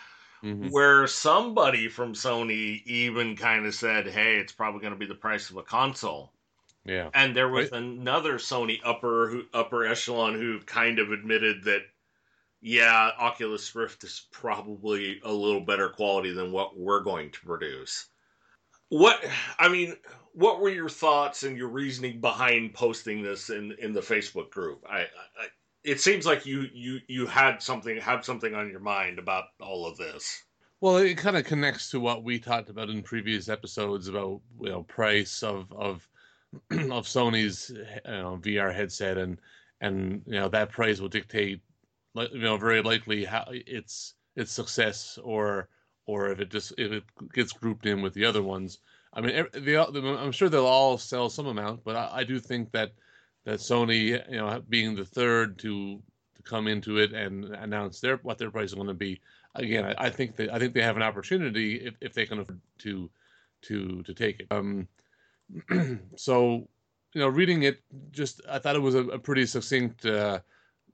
A: Mm-hmm. Where somebody from Sony even kind of said, "Hey, it's probably going to be the price of a console."
B: Yeah,
A: and there was right. another Sony upper who, upper echelon who kind of admitted that, yeah, Oculus Rift is probably a little better quality than what we're going to produce. What I mean, what were your thoughts and your reasoning behind posting this in in the Facebook group? I, I it seems like you you you had something had something on your mind about all of this.
B: Well, it kind of connects to what we talked about in previous episodes about you know price of of of Sony's you know, VR headset and and you know that price will dictate you know very likely how its its success or or if it just if it gets grouped in with the other ones. I mean, the, I'm sure they'll all sell some amount, but I, I do think that that Sony, you know, being the third to to come into it and announce their what their price is going to be. Again, I, I think that I think they have an opportunity if, if they can afford to to to take it. Um, so you know, reading it, just I thought it was a, a pretty succinct, uh,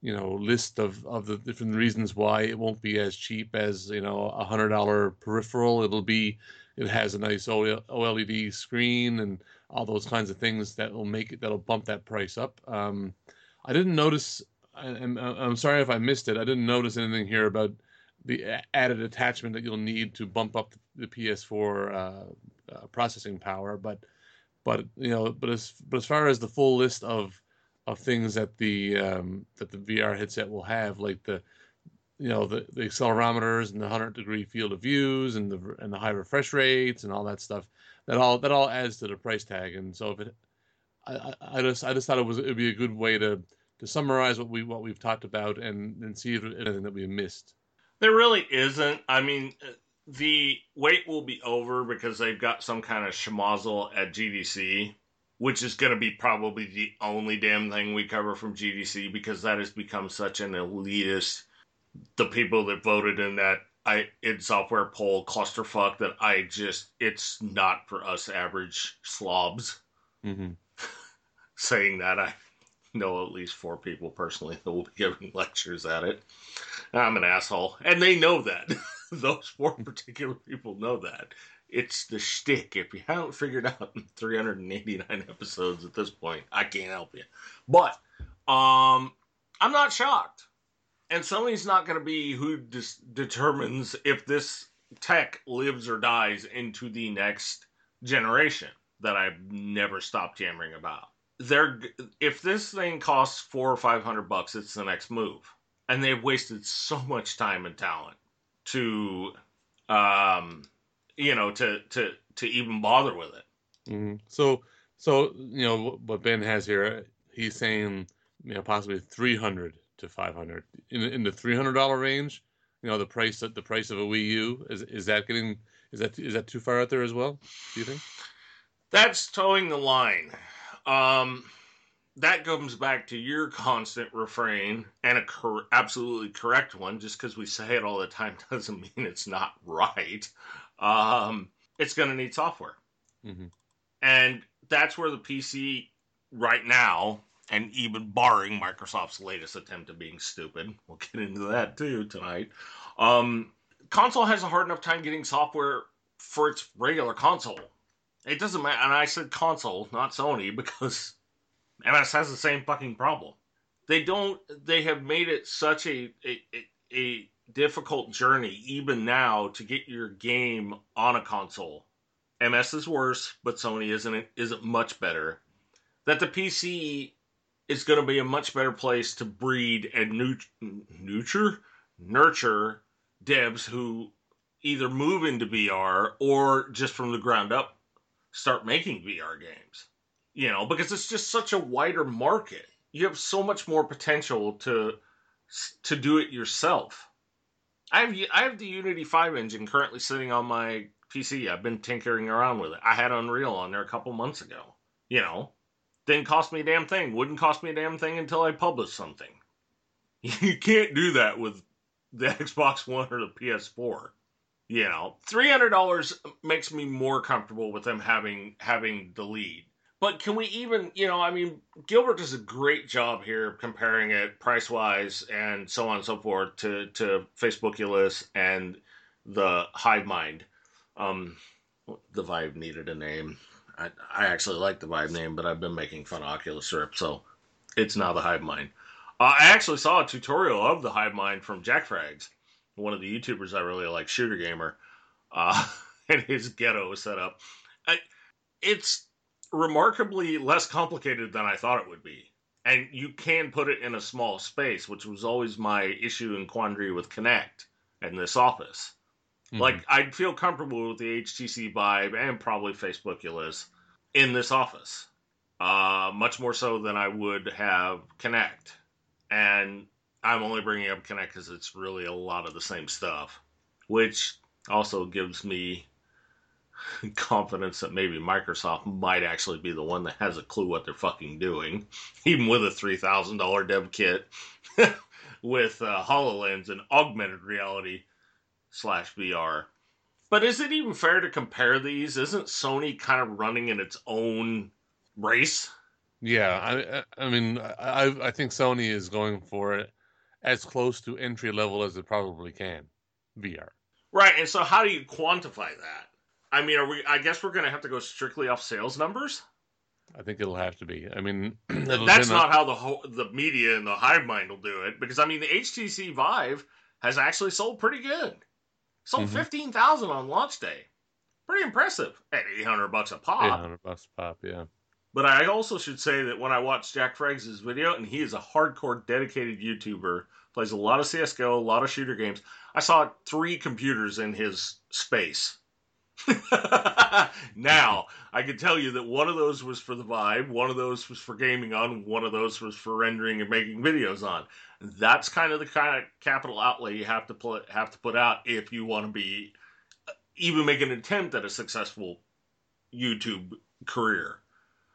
B: you know, list of of the different reasons why it won't be as cheap as you know a hundred dollar peripheral. It'll be, it has a nice OLED screen and all those kinds of things that will make it that'll bump that price up. Um, I didn't notice. I'm, I'm sorry if I missed it. I didn't notice anything here about the added attachment that you'll need to bump up the PS4 uh, uh, processing power. But but you know, but as but as far as the full list of of things that the um, that the VR headset will have, like the you know the, the accelerometers and the hundred degree field of views and the and the high refresh rates and all that stuff. That all that all adds to the price tag. And so if it, I, I just I just thought it was it'd be a good way to to summarize what we what we've talked about and and see if there's anything that we missed.
A: There really isn't. I mean, the wait will be over because they've got some kind of schmozzle at GDC, which is going to be probably the only damn thing we cover from GDC because that has become such an elitist. The people that voted in that I id Software poll clusterfuck that I just it's not for us average slobs.
B: Mm-hmm.
A: Saying that I know at least four people personally that will be giving lectures at it. I'm an asshole, and they know that. Those four particular people know that. It's the shtick. If you haven't figured out 389 episodes at this point, I can't help you. But um, I'm not shocked. And Sony's not going to be who dis- determines if this tech lives or dies into the next generation that I've never stopped yammering about. They're if this thing costs four or five hundred bucks, it's the next move, and they've wasted so much time and talent to, um, you know, to to to even bother with it.
B: Mm-hmm. So so you know what Ben has here, he's saying you know possibly three hundred to five hundred in in the three hundred dollar range. You know the price the price of a Wii U is is that getting is that is that too far out there as well? Do you think?
A: That's towing the line. Um, that comes back to your constant refrain and a cor- absolutely correct one. Just because we say it all the time doesn't mean it's not right. Um, it's going to need software,
B: mm-hmm.
A: and that's where the PC right now, and even barring Microsoft's latest attempt at being stupid, we'll get into that too tonight. Um, console has a hard enough time getting software for its regular console. It doesn't matter, and I said console, not Sony, because MS has the same fucking problem. They don't. They have made it such a a, a difficult journey, even now, to get your game on a console. MS is worse, but Sony isn't isn't much better. That the PC is going to be a much better place to breed and nurture nurture devs who either move into VR or just from the ground up start making VR games you know, because it's just such a wider market. You have so much more potential to to do it yourself. I have I have the Unity 5 engine currently sitting on my PC. I've been tinkering around with it. I had Unreal on there a couple months ago. You know, didn't cost me a damn thing. Wouldn't cost me a damn thing until I published something. You can't do that with the Xbox One or the PS4. You know, three hundred dollars makes me more comfortable with them having having the lead. But can we even, you know, I mean, Gilbert does a great job here comparing it price wise and so on and so forth to, to Facebookulous and the Hive Mind. Um, the Vive needed a name. I, I actually like the Vive name, but I've been making fun of Oculus Rift, so it's now the Hive Mind. Uh, I actually saw a tutorial of the Hive Mind from Jack Frags, one of the YouTubers I really like, Shooter Gamer, uh, and his ghetto setup. I, it's remarkably less complicated than I thought it would be. And you can put it in a small space, which was always my issue and quandary with Kinect and this office. Mm-hmm. Like, I'd feel comfortable with the HTC Vive and probably Facebook Facebookulous in this office, uh, much more so than I would have Kinect. And I'm only bringing up Kinect because it's really a lot of the same stuff, which also gives me confidence that maybe Microsoft might actually be the one that has a clue what they're fucking doing, even with a three thousand dollar dev kit with uh, Hololens and augmented reality slash VR. But is it even fair to compare these? Isn't Sony kind of running in its own race?
B: Yeah, I, I mean, I, I think Sony is going for it as close to entry level as it probably can, VR.
A: Right, and so how do you quantify that? I mean, are we? I guess we're going to have to go strictly off sales numbers.
B: I think it'll have to be. I mean,
A: that's not how the whole, the media and the hive mind will do it. Because I mean, the HTC Vive has actually sold pretty good. Sold mm-hmm. fifteen thousand on launch day. Pretty impressive at eight hundred bucks a pop.
B: Eight hundred bucks a pop, yeah.
A: But I also should say that when I watched Jack Frags' video, and he is a hardcore dedicated YouTuber, plays a lot of CSGO, a lot of shooter games. I saw three computers in his space. now, I can tell you that one of those was for the Vive, one of those was for gaming on, one of those was for rendering and making videos on. That's kind of the kind of capital outlay you have to put have to put out if you want to be even make an attempt at a successful YouTube career.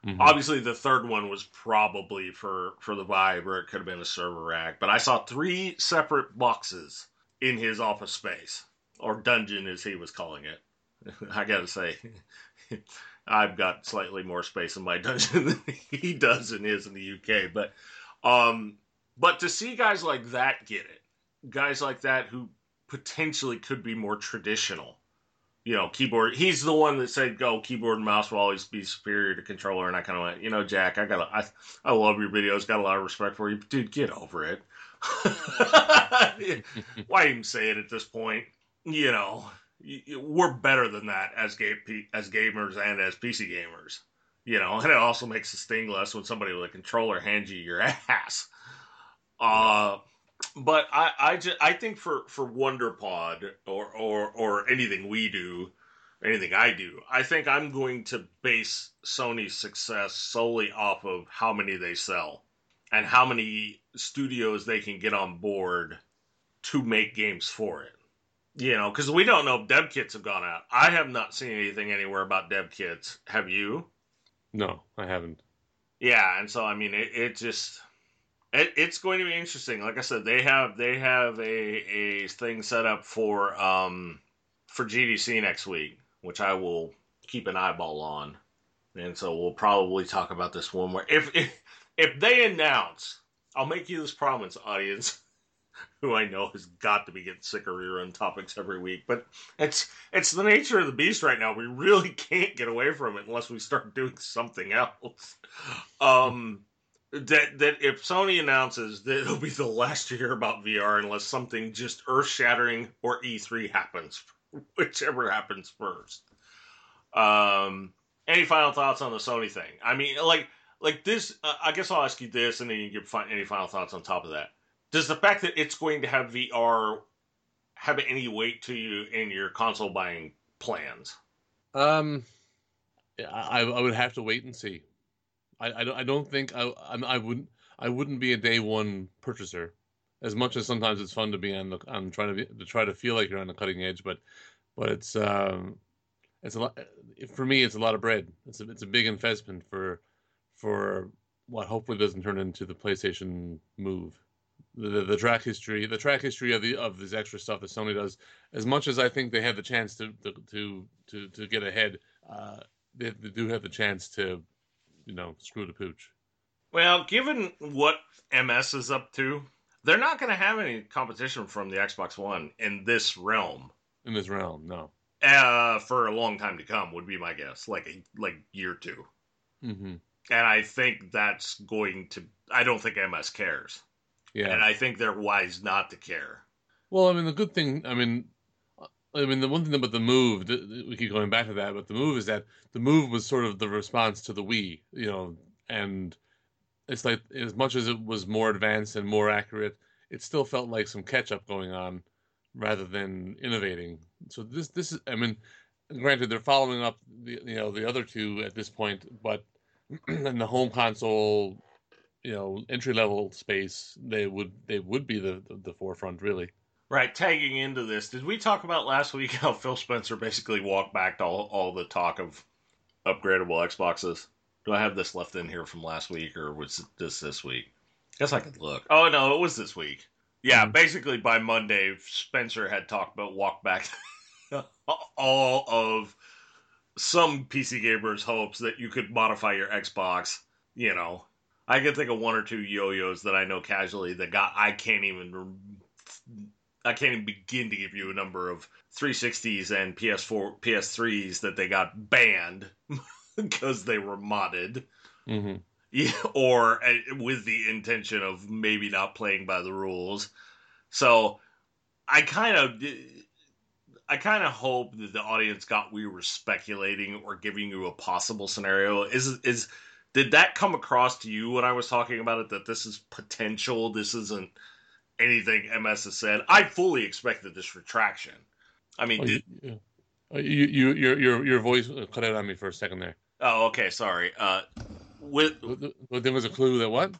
A: Mm-hmm. Obviously, the third one was probably for for the Vive, or it could have been a server rack. But I saw three separate boxes in his office space, or dungeon, as he was calling it. I gotta say, I've got slightly more space in my dungeon than he does in his in the UK. But, um, but to see guys like that get it, guys like that who potentially could be more traditional you know, keyboard. He's the one that said, "Go keyboard and mouse will always be superior to controller." And I kind of went, you know, Jack, I got, I, I love your videos, got a lot of respect for you, but dude, get over it. Why even say it at this point? You know, we're better than that as ga- as gamers and as PC gamers. You know, and it also makes the sting less when somebody with a controller hands you your ass. Uh, but I I just I think for for WonderPod or or or anything we do, anything I do, I think I'm going to base Sony's success solely off of how many they sell and how many studios they can get on board to make games for it. You know, because we don't know if dev kits have gone out. I have not seen anything anywhere about dev kits. Have you?
B: No, I haven't.
A: Yeah, and so I mean, it, it just it, it's going to be interesting. Like I said, they have they have a, a thing set up for um for GDC next week, which I will keep an eyeball on, and so we'll probably talk about this one more. If if if they announce, I'll make you this promise, audience. Who I know has got to be getting sick of rerun topics every week, but it's it's the nature of the beast right now. We really can't get away from it unless we start doing something else. Um, that that if Sony announces that it'll be the last year about VR unless something just earth shattering or E3 happens, whichever happens first. Um, any final thoughts on the Sony thing? I mean, like like this. Uh, I guess I'll ask you this, and then you can give any final thoughts on top of that. Does the fact that it's going to have VR have any weight to you in your console buying plans?
B: Um, I, I would have to wait and see. I, I, don't think I, I wouldn't I wouldn't be a day one purchaser, as much as sometimes it's fun to be on the on trying to be, to try to feel like you're on the cutting edge, but but it's um it's a lot for me. It's a lot of bread. It's a it's a big investment for for what hopefully doesn't turn into the PlayStation Move. The, the, the track history, the track history of the of this extra stuff that Sony does. As much as I think they have the chance to to to to, get ahead, uh, they, they do have the chance to you know, screw the pooch.
A: Well, given what MS is up to, they're not going to have any competition from the Xbox One in this realm.
B: In this realm, no.
A: Uh, for a long time to come would be my guess, like a like year 2
B: mm-hmm.
A: And I think that's going to. I don't think MS cares. Yeah. And I think they're wise not to care.
B: Well, I mean, the good thing, I mean, I mean, the one thing about the move, we keep going back to that, but the move is that the move was sort of the response to the Wii, you know, and it's like as much as it was more advanced and more accurate, it still felt like some catch up going on rather than innovating. So this this is, I mean, granted they're following up the you know the other two at this point, but in the home console, you know, entry level space, they would they would be the the, the forefront really.
A: Right, tagging into this, did we talk about last week how Phil Spencer basically walked back to all, all the talk of upgradable Xboxes? Do I have this left in here from last week, or was this this week? Guess I could look. Oh no, it was this week. Yeah, mm-hmm. basically by Monday, Spencer had talked about walk back all of some PC gamers' hopes that you could modify your Xbox. You know, I can think of one or two yo-yos that I know casually that got I can't even I can't even begin to give you a number of 360s and PS4, PS3s that they got banned because they were modded.
B: Mm-hmm.
A: Yeah, or uh, with the intention of maybe not playing by the rules. So I kind of, I kind of hope that the audience got we were speculating or giving you a possible scenario. Is is Did that come across to you when I was talking about it that this is potential? This isn't anything MS has said. I fully expected this retraction. I mean, oh, did,
B: you, uh, you, you, your, your, your voice cut out on me for a second there.
A: Oh, okay. Sorry. Uh, with
B: but there was a clue that what?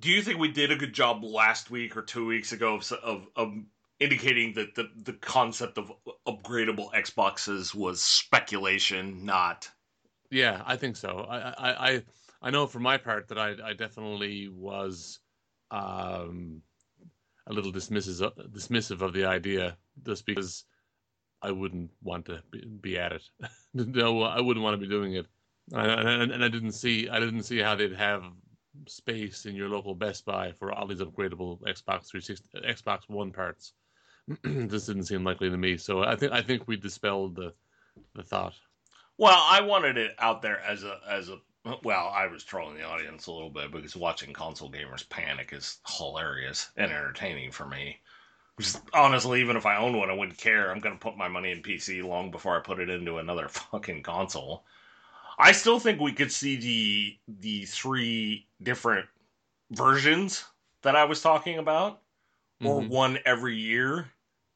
A: Do you think we did a good job last week or two weeks ago of, of, of indicating that the the concept of upgradable Xboxes was speculation, not?
B: Yeah, I think so. I I I, I know for my part that I I definitely was um, a little dismissive dismissive of the idea just because I wouldn't want to be, be at it. no, I wouldn't want to be doing it. And, and, I didn't see I didn't see how they'd have space in your local Best Buy for all these upgradable Xbox 360 Xbox One parts. this didn't seem likely to me. So I think I think we dispelled the the thought.
A: Well, I wanted it out there as a as a well, I was trolling the audience a little bit because watching console gamers panic is hilarious and entertaining for me. Just honestly, even if I owned one, I wouldn't care. I'm gonna put my money in PC long before I put it into another fucking console. I still think we could see the the three different versions that I was talking about, or mm-hmm. one every year.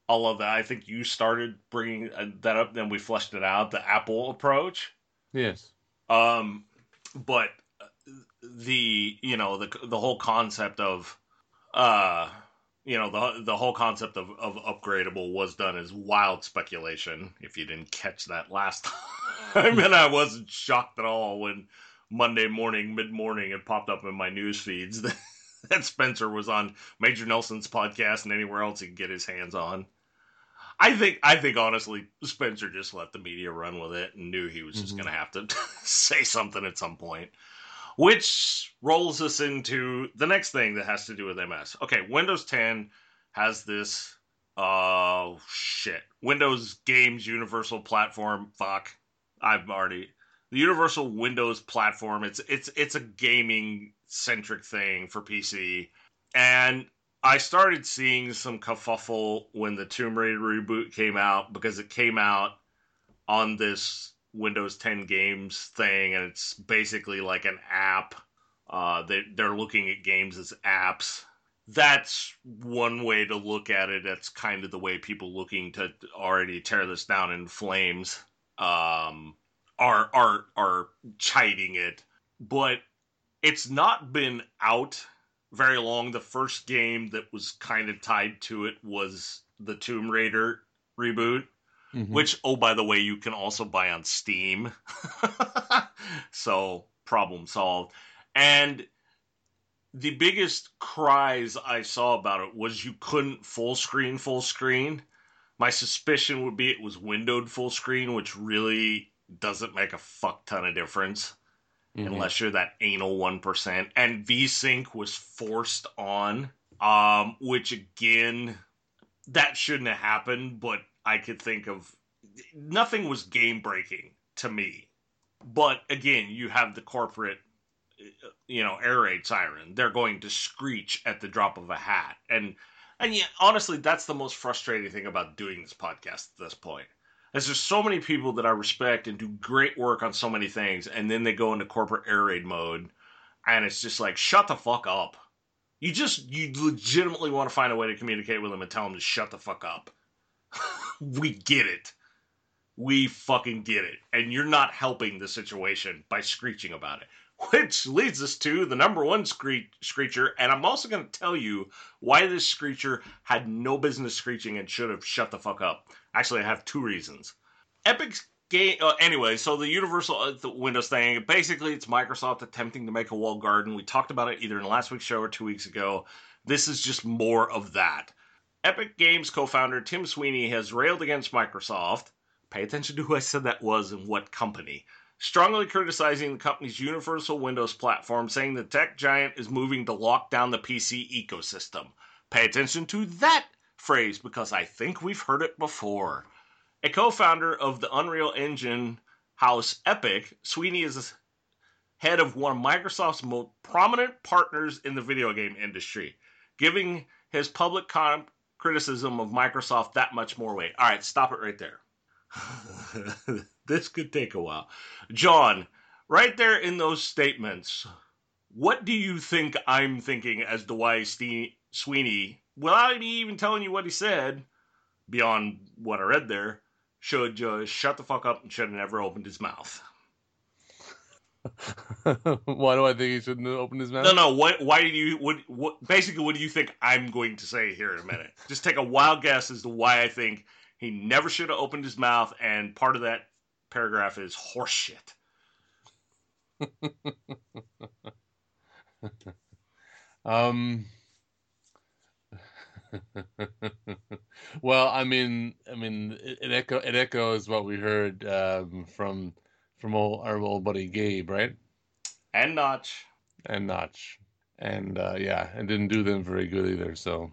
A: All of that. I think you started bringing uh, that up, then we fleshed it out. The Apple approach.
B: Yes.
A: Um, but the you know the the whole concept of uh you know the the whole concept of, of upgradable was done as wild speculation if you didn't catch that last time. And i wasn't shocked at all when monday morning mid-morning it popped up in my news feeds that, that spencer was on major nelson's podcast and anywhere else he could get his hands on i think i think honestly spencer just let the media run with it and knew he was just mm-hmm. going to have to say something at some point which rolls us into the next thing that has to do with MS. Okay, Windows 10 has this oh uh, shit. Windows Games Universal Platform. Fuck. I've already the Universal Windows platform. It's it's it's a gaming centric thing for PC. And I started seeing some kerfuffle when the Tomb Raider reboot came out because it came out on this Windows 10 games thing, and it's basically like an app. Uh, they, they're looking at games as apps. That's one way to look at it. That's kind of the way people looking to already tear this down in flames um, are are are chiding it. But it's not been out very long. The first game that was kind of tied to it was the Tomb Raider reboot mm-hmm. which oh by the way you can also buy on Steam. so problem solved. And the biggest cries I saw about it was you couldn't full screen full screen. My suspicion would be it was windowed full screen, which really doesn't make a fuck ton of difference mm-hmm. unless you're that anal 1%. And VSync was forced on, um, which again, that shouldn't have happened, but I could think of nothing was game breaking to me. But again, you have the corporate, you know, air raid siren. They're going to screech at the drop of a hat, and and yeah, honestly, that's the most frustrating thing about doing this podcast at this point. Is there's so many people that I respect and do great work on so many things, and then they go into corporate air raid mode, and it's just like, shut the fuck up. You just you legitimately want to find a way to communicate with them and tell them to shut the fuck up. we get it. We fucking get it. And you're not helping the situation by screeching about it. Which leads us to the number one screech, screecher. And I'm also going to tell you why this screecher had no business screeching and should have shut the fuck up. Actually, I have two reasons. Epic's game. Uh, anyway, so the Universal uh, Windows thing, basically, it's Microsoft attempting to make a walled garden. We talked about it either in last week's show or two weeks ago. This is just more of that. Epic Games co founder Tim Sweeney has railed against Microsoft. Pay attention to who I said that was and what company. Strongly criticizing the company's Universal Windows platform, saying the tech giant is moving to lock down the PC ecosystem. Pay attention to that phrase because I think we've heard it before. A co founder of the Unreal Engine house Epic, Sweeney is head of one of Microsoft's most prominent partners in the video game industry, giving his public com- criticism of Microsoft that much more weight. All right, stop it right there. this could take a while. John, right there in those statements, what do you think I'm thinking as to why Ste- Sweeney, without me even telling you what he said, beyond what I read there, should just shut the fuck up and should have never opened his mouth?
B: why do I think he shouldn't open his mouth?
A: No, no. What? Why do you? What? What? Basically, what do you think I'm going to say here in a minute? Just take a wild guess as to why I think he never should have opened his mouth, and part of that paragraph is horseshit.
B: um. well, I mean, I mean, it, it echo it echoes what we heard um, from from old, our old buddy Gabe, right?
A: And Notch.
B: And Notch, and uh, yeah, and didn't do them very good either. So,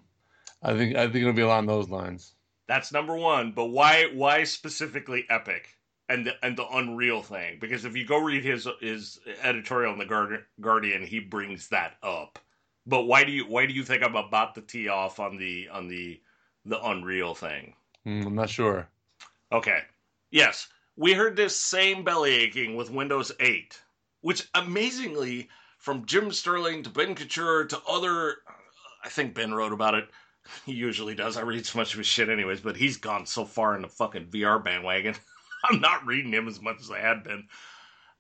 B: I think I think it'll be along those lines.
A: That's number one. But why why specifically Epic and the, and the Unreal thing? Because if you go read his his editorial in the Guardian, he brings that up. But why do you why do you think I'm about to tee off on the on the the Unreal thing?
B: Mm, I'm not sure.
A: Okay. Yes, we heard this same belly aching with Windows 8, which amazingly, from Jim Sterling to Ben Kuchera to other, I think Ben wrote about it. He usually does. I read so much of his shit anyways, but he's gone so far in the fucking VR bandwagon. I'm not reading him as much as I had been.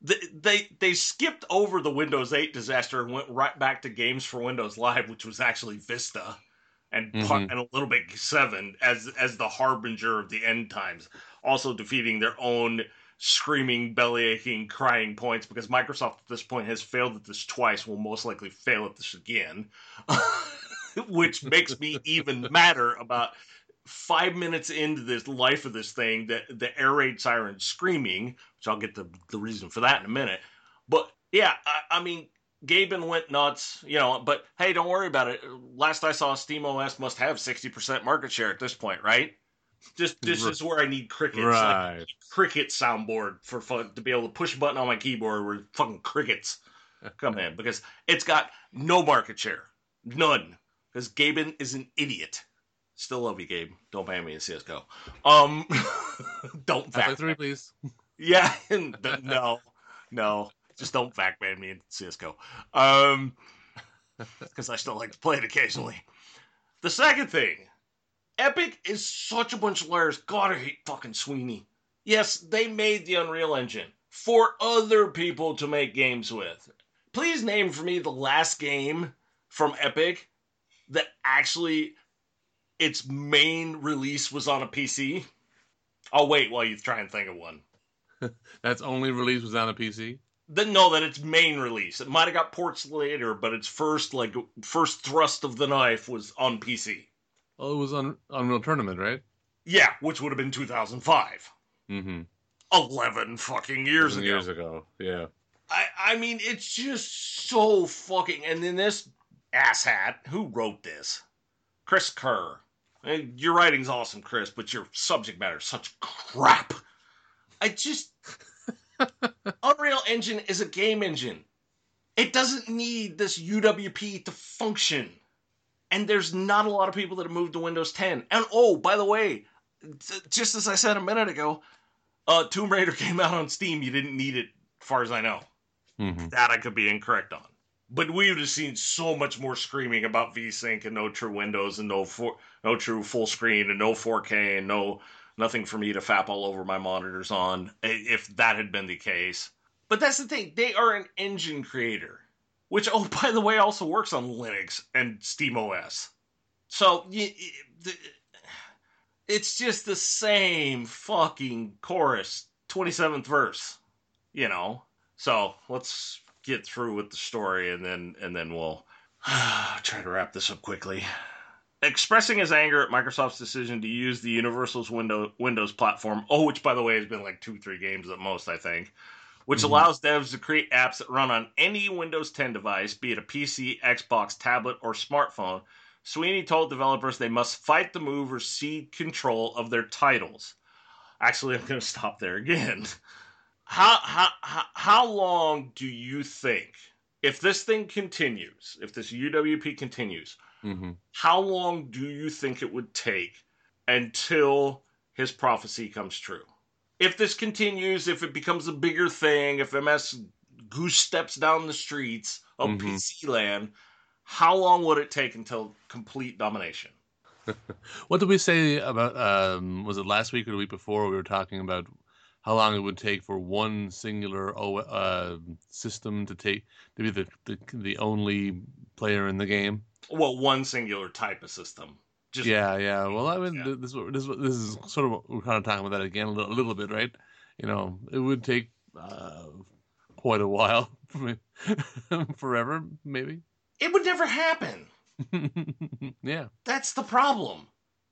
A: They, they they skipped over the Windows 8 disaster and went right back to games for Windows Live, which was actually Vista and mm-hmm. and a little bit seven as as the harbinger of the end times, also defeating their own screaming, belly aching, crying points because Microsoft at this point has failed at this twice, will most likely fail at this again, which makes me even madder about five minutes into this life of this thing, that the air raid siren screaming, which I'll get the the reason for that in a minute. But yeah, I, I mean, Gaben went nuts, you know, but hey, don't worry about it. Last I saw, SteamOS must have 60% market share at this point, right? Just this is where I need crickets.
B: Right. Like
A: cricket soundboard for fun to be able to push a button on my keyboard where fucking crickets come in because it's got no market share. None. Because Gaben is an idiot. Still love you, Gabe. Don't ban me in CSGO. Um, don't
B: fact three, please.
A: Yeah, no, no. Just don't fact ban me in CSGO. Um, because I still like to play it occasionally. The second thing, Epic is such a bunch of liars. God, I hate fucking Sweeney. Yes, they made the Unreal Engine for other people to make games with. Please name for me the last game from Epic that actually its main release was on a PC. I'll wait while you try and think of one.
B: That's only release was on a PC
A: the, no, that its main release. It might have got ports later, but its first like first thrust of the knife was on PC.
B: Oh, it was on Unreal Tournament, right?
A: Yeah, which would have been 2005.
B: Mm-hmm.
A: Eleven fucking years ago.
B: Years ago, yeah.
A: I I mean, it's just so fucking. And then this asshat who wrote this, Chris Kerr. Mean, your writing's awesome, Chris, but your subject matter is such crap. I just Unreal Engine is a game engine. It doesn't need this UWP to function. And there's not a lot of people that have moved to Windows 10. And oh, by the way, just as I said a minute ago, uh, Tomb Raider came out on Steam. You didn't need it, as far as I know.
B: Mm-hmm.
A: That I could be incorrect on. But we would have seen so much more screaming about VSync and no true Windows and no for, no true full screen and no 4K and no nothing for me to fap all over my monitors on if that had been the case. But that's the thing, they are an engine creator, which, oh, by the way, also works on Linux and SteamOS. So, it's just the same fucking chorus, 27th verse, you know? So, let's get through with the story and then and then we'll try to wrap this up quickly expressing his anger at Microsoft's decision to use the Universal's window, Windows platform, oh, which by the way has been like two, three games at most, I think, which mm-hmm. allows devs to create apps that run on any Windows 10 device, be it a PC, Xbox, tablet, or smartphone. Sweeney told developers they must fight the move or cede control of their titles. Actually, I'm going to stop there again. How, how, how, long do you think, if this thing continues, if this UWP continues,
B: Mm-hmm.
A: How long do you think it would take until his prophecy comes true? If this continues, if it becomes a bigger thing, if MS goose steps down the streets of mm-hmm. PC land, how long would it take until complete domination?
B: what did we say about? Um, was it last week or the week before? We were talking about how long it would take for one singular uh, system to take to be the, the the only player in the game.
A: Well, one singular type of system.
B: Just yeah, yeah. Well, I mean, yeah. this this this is sort of we're kind of talking about that again a little, a little bit, right? You know, it would take uh, quite a while, forever, maybe.
A: It would never happen.
B: yeah.
A: That's the problem.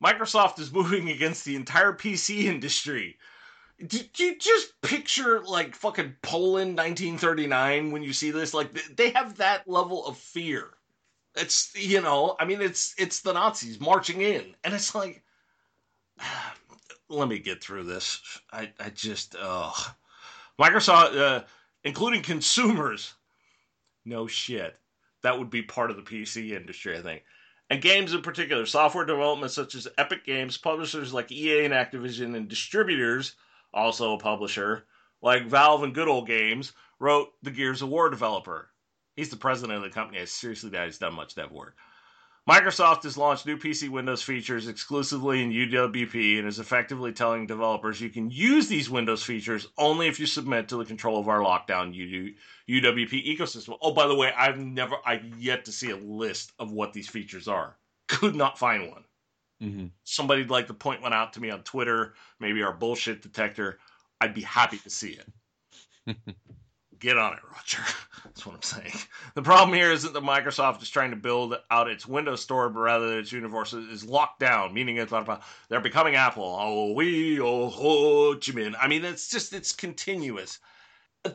A: Microsoft is moving against the entire PC industry. Did you just picture like fucking Poland 1939 when you see this? Like they have that level of fear. It's you know, I mean, it's it's the Nazis marching in, and it's like, let me get through this. I I just, uh, Microsoft, uh, including consumers, no shit that would be part of the PC industry, I think. And games in particular, software development such as Epic Games, publishers like EA and Activision, and distributors, also a publisher, like Valve and Good Old Games, wrote the Gears of War developer. He's the president of the company. I seriously doubt he's done much dev work. Microsoft has launched new PC Windows features exclusively in UWP and is effectively telling developers you can use these Windows features only if you submit to the control of our lockdown UWP ecosystem. Oh, by the way, I've never, I've yet to see a list of what these features are. Could not find one. Mm-hmm. Somebody'd like to point one out to me on Twitter, maybe our bullshit detector. I'd be happy to see it. Get on it, Roger. That's what I'm saying. The problem here isn't that Microsoft is trying to build out its Windows Store, but rather its universe is locked down, meaning it's they're becoming Apple. Oh, we, oh, Ho Chi Minh. I mean, it's just, it's continuous.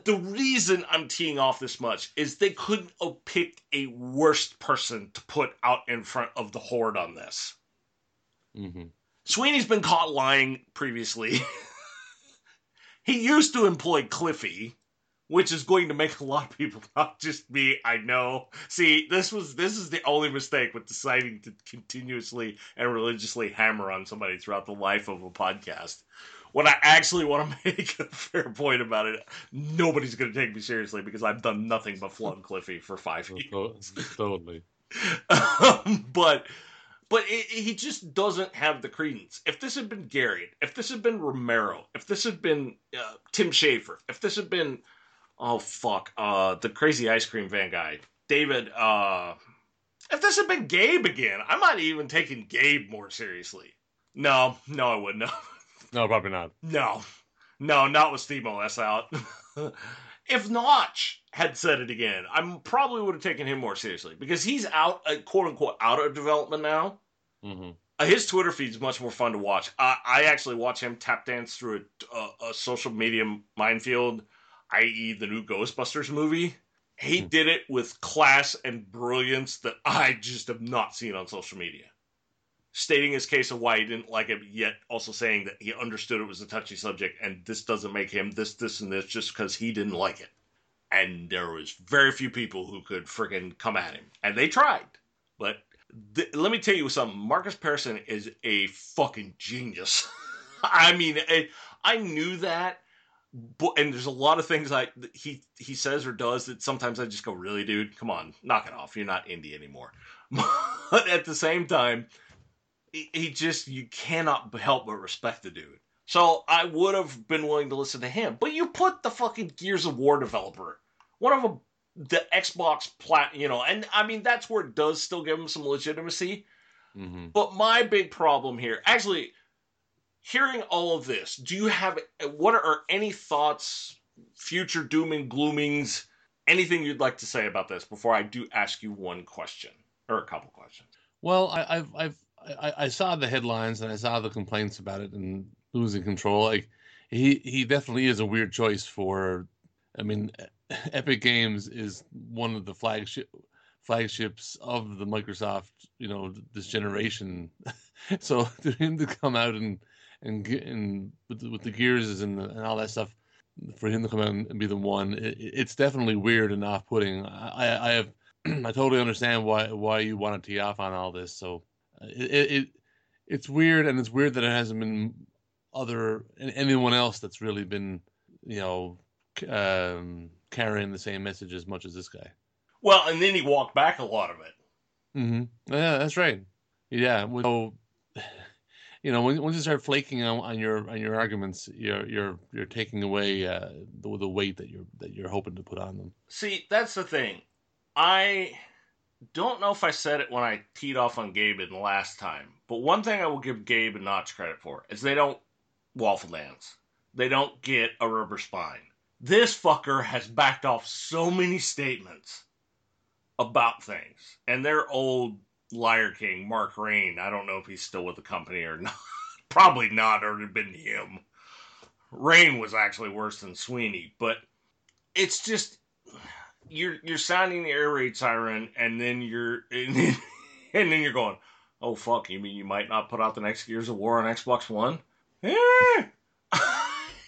A: The reason I'm teeing off this much is they couldn't have picked a worst person to put out in front of the horde on this. Mm-hmm. Sweeney's been caught lying previously. he used to employ Cliffy which is going to make a lot of people not just me. I know. See, this was this is the only mistake with deciding to continuously and religiously hammer on somebody throughout the life of a podcast. When I actually want to make a fair point about it, nobody's going to take me seriously because I've done nothing but flunk Cliffy for five years.
B: Totally.
A: um, but but it, it, he just doesn't have the credence. If this had been Gary, if this had been Romero, if this had been uh, Tim Schafer, if this had been oh fuck, uh, the crazy ice cream van guy, David. Uh, if this had been Gabe again, I might have even taken Gabe more seriously. No, no, I wouldn't.
B: No, probably not.
A: No, no, not with Steve S out. if Notch had said it again, I probably would have taken him more seriously because he's out, uh, quote unquote, out of development now. Mm-hmm. Uh, his Twitter feed is much more fun to watch. I, I actually watch him tap dance through a, a, a social media minefield i.e., the new Ghostbusters movie. He hmm. did it with class and brilliance that I just have not seen on social media. Stating his case of why he didn't like it, yet also saying that he understood it was a touchy subject and this doesn't make him this, this, and this just because he didn't like it. And there was very few people who could freaking come at him. And they tried. But th- let me tell you something. Markus Persson is a fucking genius. I mean, I, I knew that but, and there's a lot of things I he he says or does that sometimes I just go, really, dude, come on, knock it off. You're not indie anymore. But at the same time, he, he just you cannot help but respect the dude. So I would have been willing to listen to him. But you put the fucking Gears of War developer, one of them, the Xbox plat, you know, and I mean that's where it does still give him some legitimacy. Mm-hmm. But my big problem here, actually, hearing all of this, do you have what are any thoughts, future doom and gloomings, anything you'd like to say about this before I do ask you one question or a couple questions?
B: Well, I, have I've I, I saw the headlines and I saw the complaints about it and losing control. Like he he definitely is a weird choice for. I mean, Epic Games is one of the flagship flagships of the Microsoft, you know, this generation. so for him to come out and and with the, with the gears and, the, and all that stuff, for him to come out and be the one, it, it's definitely weird and off-putting. I, I have, I totally understand why why you want to tee off on all this. So it, it it's weird, and it's weird that it hasn't been other anyone else that's really been, you know, um, carrying the same message as much as this guy.
A: Well, and then he walked back a lot of it.
B: Mm-hmm. Yeah, that's right. Yeah. So, you know, when, once you start flaking on, on your on your arguments, you're you're you're taking away uh, the, the weight that you're that you're hoping to put on them.
A: See, that's the thing. I don't know if I said it when I teed off on Gabe in the last time, but one thing I will give Gabe and Notch credit for is they don't waffle dance. They don't get a rubber spine. This fucker has backed off so many statements about things. And their old Liar King, Mark Rein, I don't know if he's still with the company or not. Probably not, or it'd been him. Rein was actually worse than Sweeney, but it's just you're you're sounding the air raid siren, and then you're and then, and then you're going, oh fuck, you mean you might not put out the next Gears of War on Xbox One? Eh.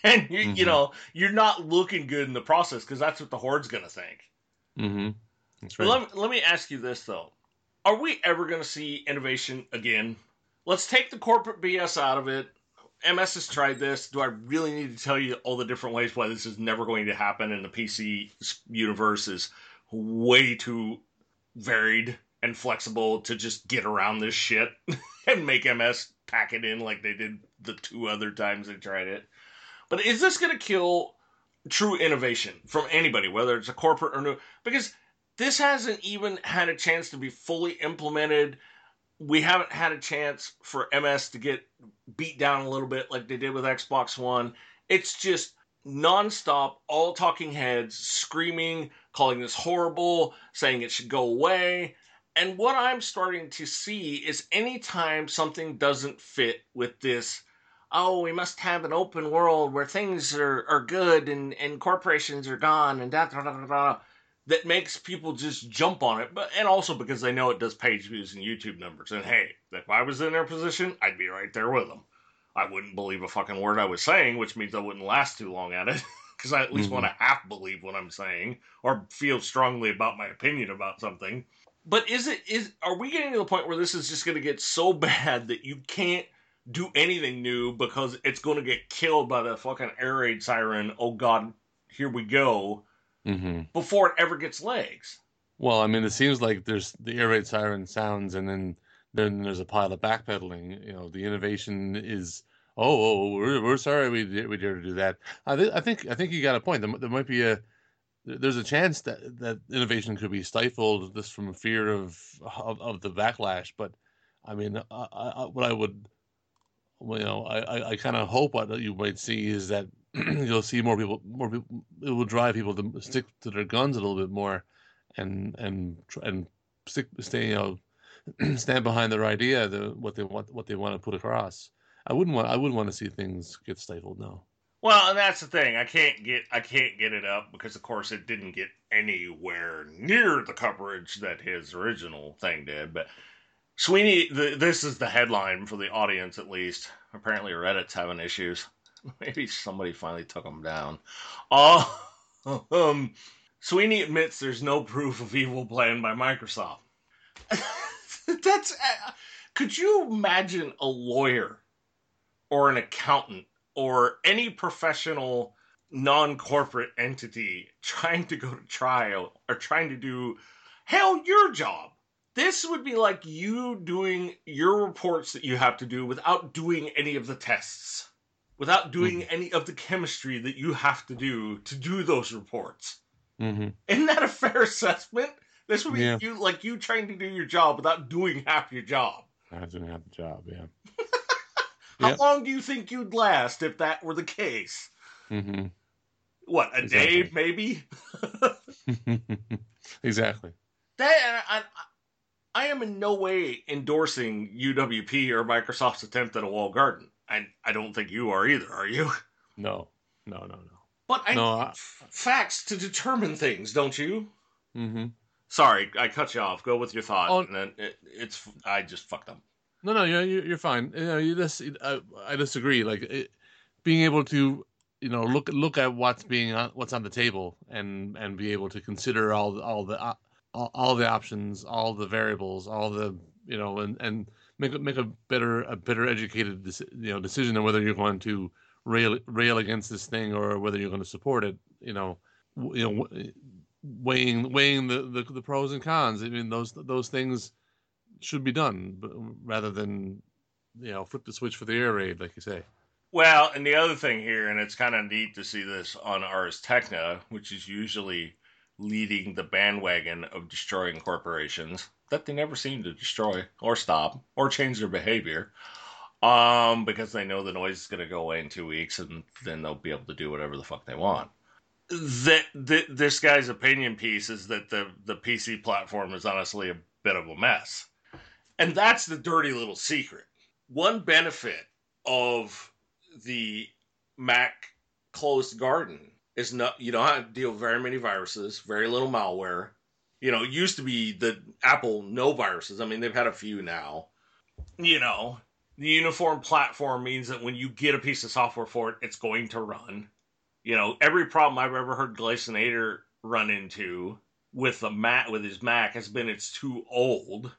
A: And you, mm-hmm. you know you're not looking good in the process because that's what the horde's gonna think.
B: Mm-hmm.
A: That's right. Let me, let me ask you this though: Are we ever gonna see innovation again? Let's take the corporate BS out of it. MS has tried this. Do I really need to tell you all the different ways why this is never going to happen? And the PC universe is way too varied and flexible to just get around this shit and make MS pack it in like they did the two other times they tried it. But is this going to kill true innovation from anybody, whether it's a corporate or new? Because this hasn't even had a chance to be fully implemented we haven't had a chance for MS to get beat down a little bit like they did with Xbox One. It's just nonstop, all talking heads screaming, calling this horrible, saying it should go away. And what I'm starting to see is anytime something doesn't fit with this, oh, we must have an open world where things are, are good and, and corporations are gone and da da da da da that makes people just jump on it, but and also because they know it does page views and YouTube numbers. And hey, if I was in their position, I'd be right there with them. I wouldn't believe a fucking word I was saying, which means I wouldn't last too long at it because I at least mm-hmm. want to half believe what I'm saying or feel strongly about my opinion about something. But is it is are we getting to the point where this is just going to get so bad that you can't do anything new because it's going to get killed by the fucking air raid siren? Oh God, here we go
B: mm-hmm.
A: before it ever gets legs.
B: Well, I mean, it seems like there's the air raid siren sounds, and then then there's a pile of backpedaling. You know, the innovation is, oh, oh we're, we're sorry we we dare to do that. I, th- I think I think you got a point. There, there might be a there's a chance that that innovation could be stifled just from fear of of, of the backlash. But I mean, I, I, what I would, you know, I I, kind of hope what you might see is that you'll see more people more people it will drive people to stick to their guns a little bit more and and and stick stay you know stand behind their idea the what they want what they want to put across. I wouldn't want i wouldn't want to see things get stifled no.
A: Well and that's the thing i can't get i can't get it up because of course it didn't get anywhere near the coverage that his original thing did but sweeney the, this is the headline for the audience at least apparently reddit's having issues Maybe somebody finally took him down. Uh, um, Sweeney admits there's no proof of evil plan by Microsoft. That's. Uh, could you imagine a lawyer or an accountant or any professional non corporate entity trying to go to trial or trying to do, hell, your job? This would be like you doing your reports that you have to do without doing any of the tests without doing mm-hmm. any of the chemistry that you have to do to do those reports.
B: Mm-hmm.
A: Isn't that a fair assessment? This would be yeah. you like you trying to do your job without doing half your job.
B: I didn't have the job, yeah.
A: How long do you think you'd last if that were the case?
B: Mm-hmm.
A: What a exactly. day, maybe.
B: exactly.
A: That I, I am in no way endorsing UWP or Microsoft's attempt at a wall garden. I I don't think you are either, are you?
B: No, no, no, no.
A: But I, no, I... facts to determine things, don't you?
B: Mm-hmm.
A: Sorry, I cut you off. Go with your thought. Oh, and then it, it's I just fucked up.
B: No, no, you're you're fine. You know, you just I, I disagree. Like it, being able to you know look look at what's being on, what's on the table and and be able to consider all all the uh, all, all the options, all the variables, all the you know and and make make a better a better educated you know decision on whether you're going to rail rail against this thing or whether you're going to support it. You know, you know weighing weighing the, the, the pros and cons. I mean those those things should be done, rather than you know flip the switch for the air raid, like you say.
A: Well, and the other thing here, and it's kind of neat to see this on Ars Technica, which is usually leading the bandwagon of destroying corporations that they never seem to destroy or stop or change their behavior. Um, because they know the noise is going to go away in two weeks, and then they'll be able to do whatever the fuck they want. That this guy's opinion piece is that the the PC platform is honestly a bit of a mess, and that's the dirty little secret. One benefit of the Mac closed garden is not you don't have to deal with very many viruses, very little malware. You know, it used to be the Apple no viruses. I mean, they've had a few now. You know, the uniform platform means that when you get a piece of software for it, it's going to run. You know, every problem I've ever heard Glacier run into with the Mac with his Mac has been it's too old.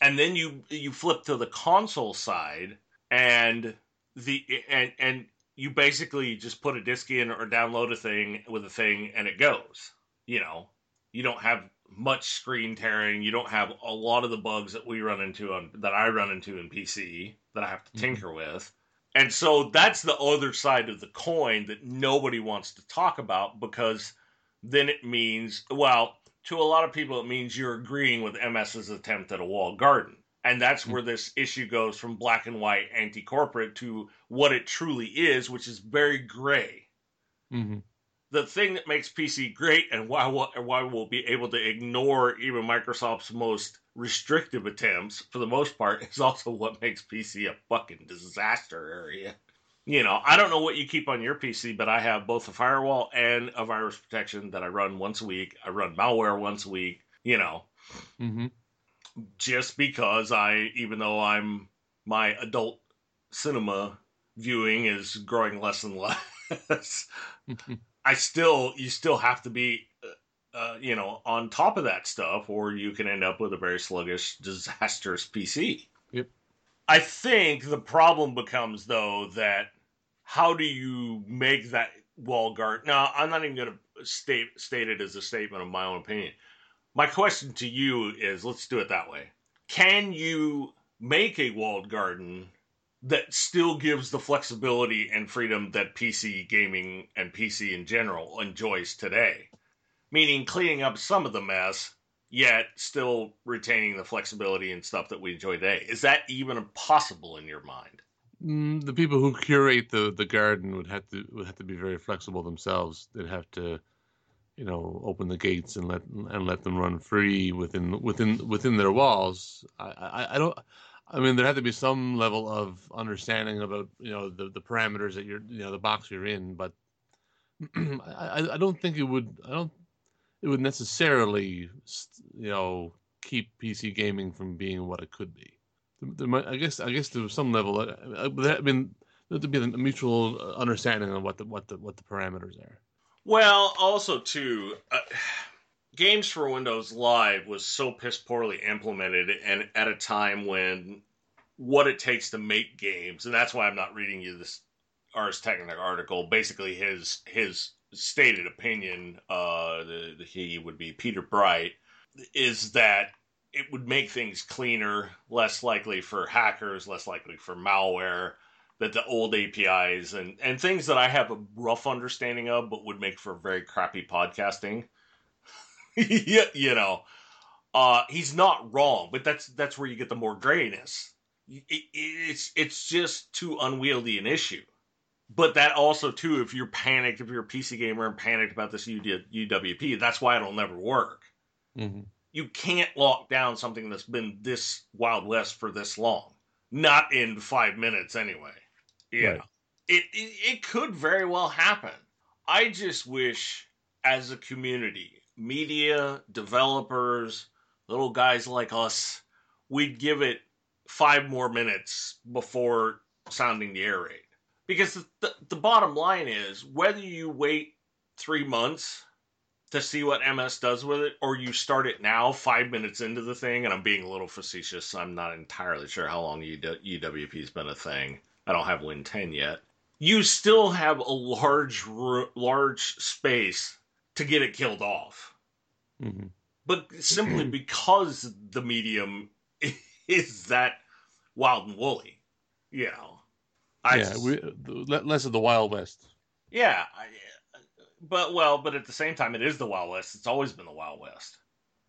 A: And then you you flip to the console side and the and and you basically just put a disk in or download a thing with a thing and it goes. You know, you don't have much screen tearing. You don't have a lot of the bugs that we run into on that I run into in PC that I have to mm-hmm. tinker mm-hmm. with. And so that's the other side of the coin that nobody wants to talk about because then it means, well, to a lot of people, it means you're agreeing with MS's attempt at a walled garden. And that's mm. where this issue goes from black and white anti corporate to what it truly is, which is very gray. Mm-hmm. The thing that makes PC great and why we'll, why we'll be able to ignore even Microsoft's most restrictive attempts for the most part is also what makes PC a fucking disaster area. You know, I don't know what you keep on your PC, but I have both a firewall and a virus protection that I run once a week. I run malware once a week, you know. Mm-hmm just because I, even though I'm my adult cinema viewing is growing less and less, I still you still have to be, uh, uh, you know, on top of that stuff, or you can end up with a very sluggish, disastrous PC.
B: Yep.
A: I think the problem becomes though that how do you make that wall guard? Now, I'm not even going to state state it as a statement of my own opinion. My question to you is let's do it that way. Can you make a walled garden that still gives the flexibility and freedom that PC gaming and PC in general enjoys today? Meaning cleaning up some of the mess, yet still retaining the flexibility and stuff that we enjoy today. Is that even possible in your mind?
B: Mm, the people who curate the, the garden would have to would have to be very flexible themselves. They'd have to you know open the gates and let and let them run free within within within their walls. I, I, I don't. I mean, there had to be some level of understanding about you know the, the parameters that you're you know the box you're in, but I, I don't think it would I don't it would necessarily you know keep PC gaming from being what it could be. There might, I guess I guess there was some level. Uh, I mean, there to be a mutual understanding of what the what the what the parameters are.
A: Well, also too, uh, Games for Windows Live was so piss poorly implemented, and at a time when what it takes to make games, and that's why I'm not reading you this Ars Technica article. Basically, his his stated opinion, uh, the, the, he would be Peter Bright, is that it would make things cleaner, less likely for hackers, less likely for malware that the old APIs and, and things that I have a rough understanding of, but would make for very crappy podcasting. you know, uh, he's not wrong, but that's that's where you get the more grayness. It, it, it's it's just too unwieldy an issue. But that also too, if you're panicked, if you're a PC gamer and panicked about this UWP, that's why it'll never work. Mm-hmm. You can't lock down something that's been this Wild West for this long. Not in five minutes, anyway. Yeah. Right. It, it it could very well happen. I just wish as a community, media, developers, little guys like us, we'd give it five more minutes before sounding the air raid. Because the, the, the bottom line is whether you wait three months to see what MS does with it, or you start it now, five minutes into the thing, and I'm being a little facetious. I'm not entirely sure how long UWP's been a thing. I don't have Win 10 yet. You still have a large, large space to get it killed off.
B: Mm-hmm.
A: But simply because the medium is that wild and woolly, you know.
B: I yeah, we, less of the Wild West.
A: Yeah, I, but well, but at the same time, it is the Wild West. It's always been the Wild West.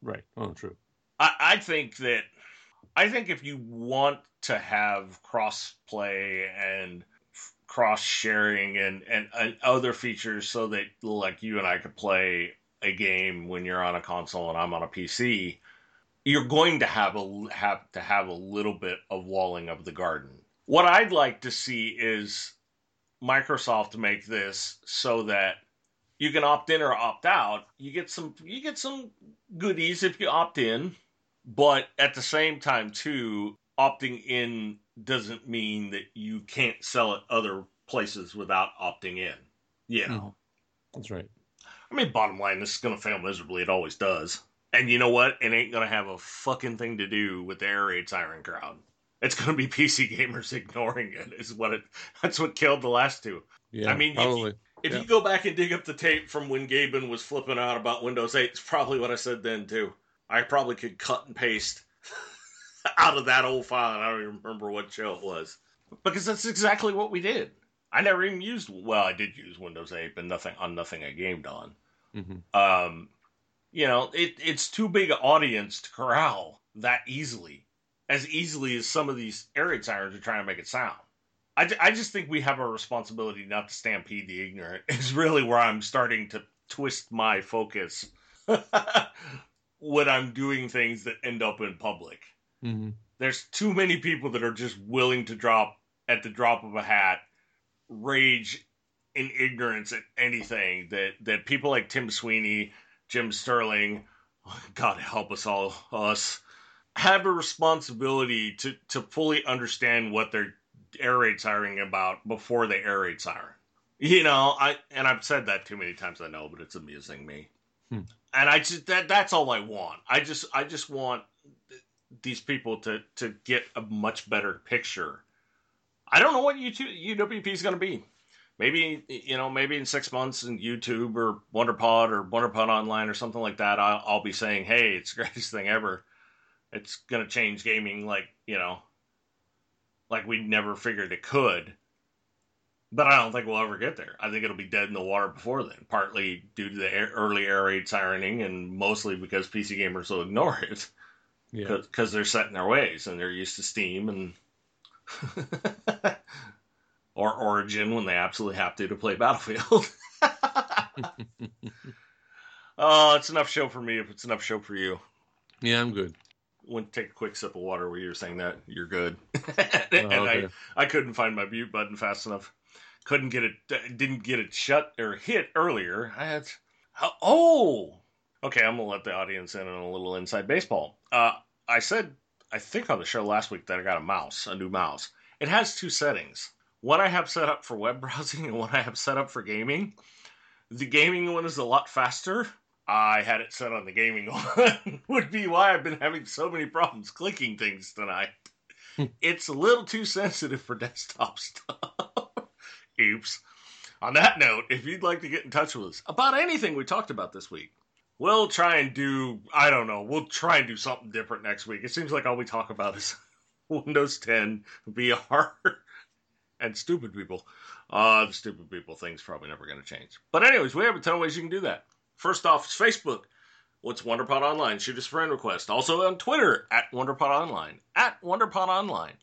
B: Right. Oh, true.
A: I, I think that I think if you want to have cross play and cross sharing and, and, and other features so that like you and I could play a game when you're on a console and I'm on a PC, you're going to have a have to have a little bit of walling of the garden. What I'd like to see is Microsoft make this so that you can opt in or opt out. You get some you get some goodies if you opt in, but at the same time too, opting in doesn't mean that you can't sell it other places without opting in. Yeah.
B: Mm-hmm. That's right.
A: I mean, bottom line, this is going to fail miserably. It always does. And you know what? It ain't going to have a fucking thing to do with the air raid siren crowd. It's going to be PC gamers ignoring it. Is what it. That's what killed the last two.
B: Yeah, I mean, probably.
A: If you go back and dig up the tape from when Gaben was flipping out about Windows 8, it's probably what I said then too. I probably could cut and paste out of that old file. And I don't even remember what show it was because that's exactly what we did. I never even used. Well, I did use Windows 8, but nothing on nothing I gamed on. Mm-hmm. Um, you know, it, it's too big an audience to corral that easily, as easily as some of these raid sirens are trying to make it sound. I, I just think we have a responsibility not to stampede the ignorant. Is really where I'm starting to twist my focus when I'm doing things that end up in public.
B: Mm-hmm.
A: There's too many people that are just willing to drop at the drop of a hat, rage in ignorance at anything that that people like Tim Sweeney, Jim Sterling, God help us all, us have a responsibility to to fully understand what they're air raid siren about before they air raid siren. You know, I and I've said that too many times. I know, but it's amusing me. Hmm. And I just that that's all I want. I just I just want these people to to get a much better picture. I don't know what YouTube UWP is going to be. Maybe you know, maybe in six months in YouTube or WonderPod or WonderPod Online or something like that, I'll, I'll be saying, "Hey, it's the greatest thing ever." It's going to change gaming, like you know, like we never figured it could. But I don't think we'll ever get there. I think it'll be dead in the water before then, partly due to the early air raid sirening and mostly because PC gamers will ignore it. Yeah. Because they're set in their ways and they're used to Steam and. or Origin when they absolutely have to to play Battlefield. oh, it's enough show for me if it's enough show for you.
B: Yeah, I'm good
A: went to take a quick sip of water where you were saying that you're good, oh, and oh, okay. I I couldn't find my mute button fast enough. Couldn't get it. Didn't get it shut or hit earlier. I had. Oh, okay. I'm gonna let the audience in on a little inside baseball. Uh, I said I think on the show last week that I got a mouse, a new mouse. It has two settings. One I have set up for web browsing, and one I have set up for gaming. The gaming one is a lot faster I had it set on the gaming one, would be why I've been having so many problems clicking things tonight. Hmm. it's a little too sensitive for desktop stuff. Oops. On that note, if you'd like to get in touch with us about anything we talked about this week, we'll try and do, I don't know, we'll try and do something different next week. It seems like all we talk about is Windows 10, VR, and stupid people. Uh, the stupid people thing's probably never going to change. But, anyways, we have a ton of ways you can do that. First off, it's Facebook. What's WonderPod Online? Shoot us a friend request. Also on Twitter at WonderPod Online. At WonderPod Online.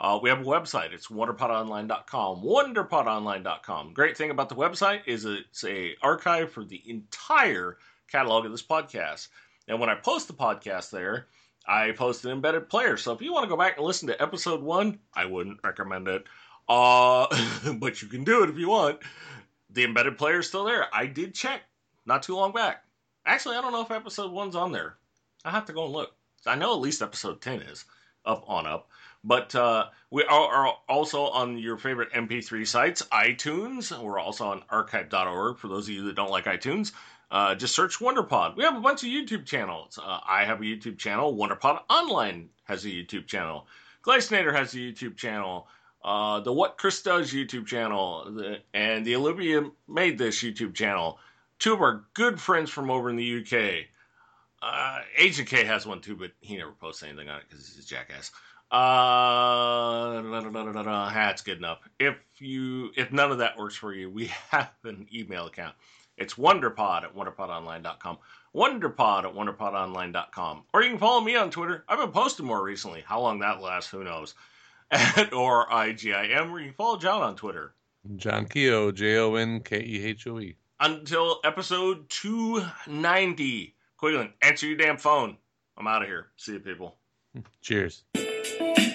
A: Uh, we have a website. It's wonderpodonline.com. Wonderpodonline.com. Great thing about the website is it's a archive for the entire catalog of this podcast. And when I post the podcast there, I post an embedded player. So if you want to go back and listen to episode one, I wouldn't recommend it. Uh, but you can do it if you want. The embedded player is still there. I did check not too long back. Actually, I don't know if episode one's on there. I have to go and look. I know at least episode ten is up on up. But uh, we are, also on your favorite MP3 sites, iTunes. We're also on archive.org for those of you that don't like iTunes. Uh, just search WonderPod. We have a bunch of YouTube channels. Uh, I have a YouTube channel. WonderPod Online has a YouTube channel. Glacenator has a YouTube channel. Uh, the What Chris Does YouTube channel. The, and the Olivia Made This YouTube channel two of our good friends from over in the UK. Uh, Agent K has one too, but he never posts anything on it because he's a jackass. Uh, that's good enough. If you, if none of that works for you, we have an email account. It's wonderpod at wonderpodonline.com. Wonderpod at wonderpodonline.com. Or you can follow me on Twitter. I've been posting more recently. How long that lasts, who knows. At or IGIM, or you can follow John on Twitter.
B: John Kehoe, J O N K E H O E.
A: Until episode 290. Quiglin, answer your damn phone. I'm out of here. See you, people.
B: Cheers thank you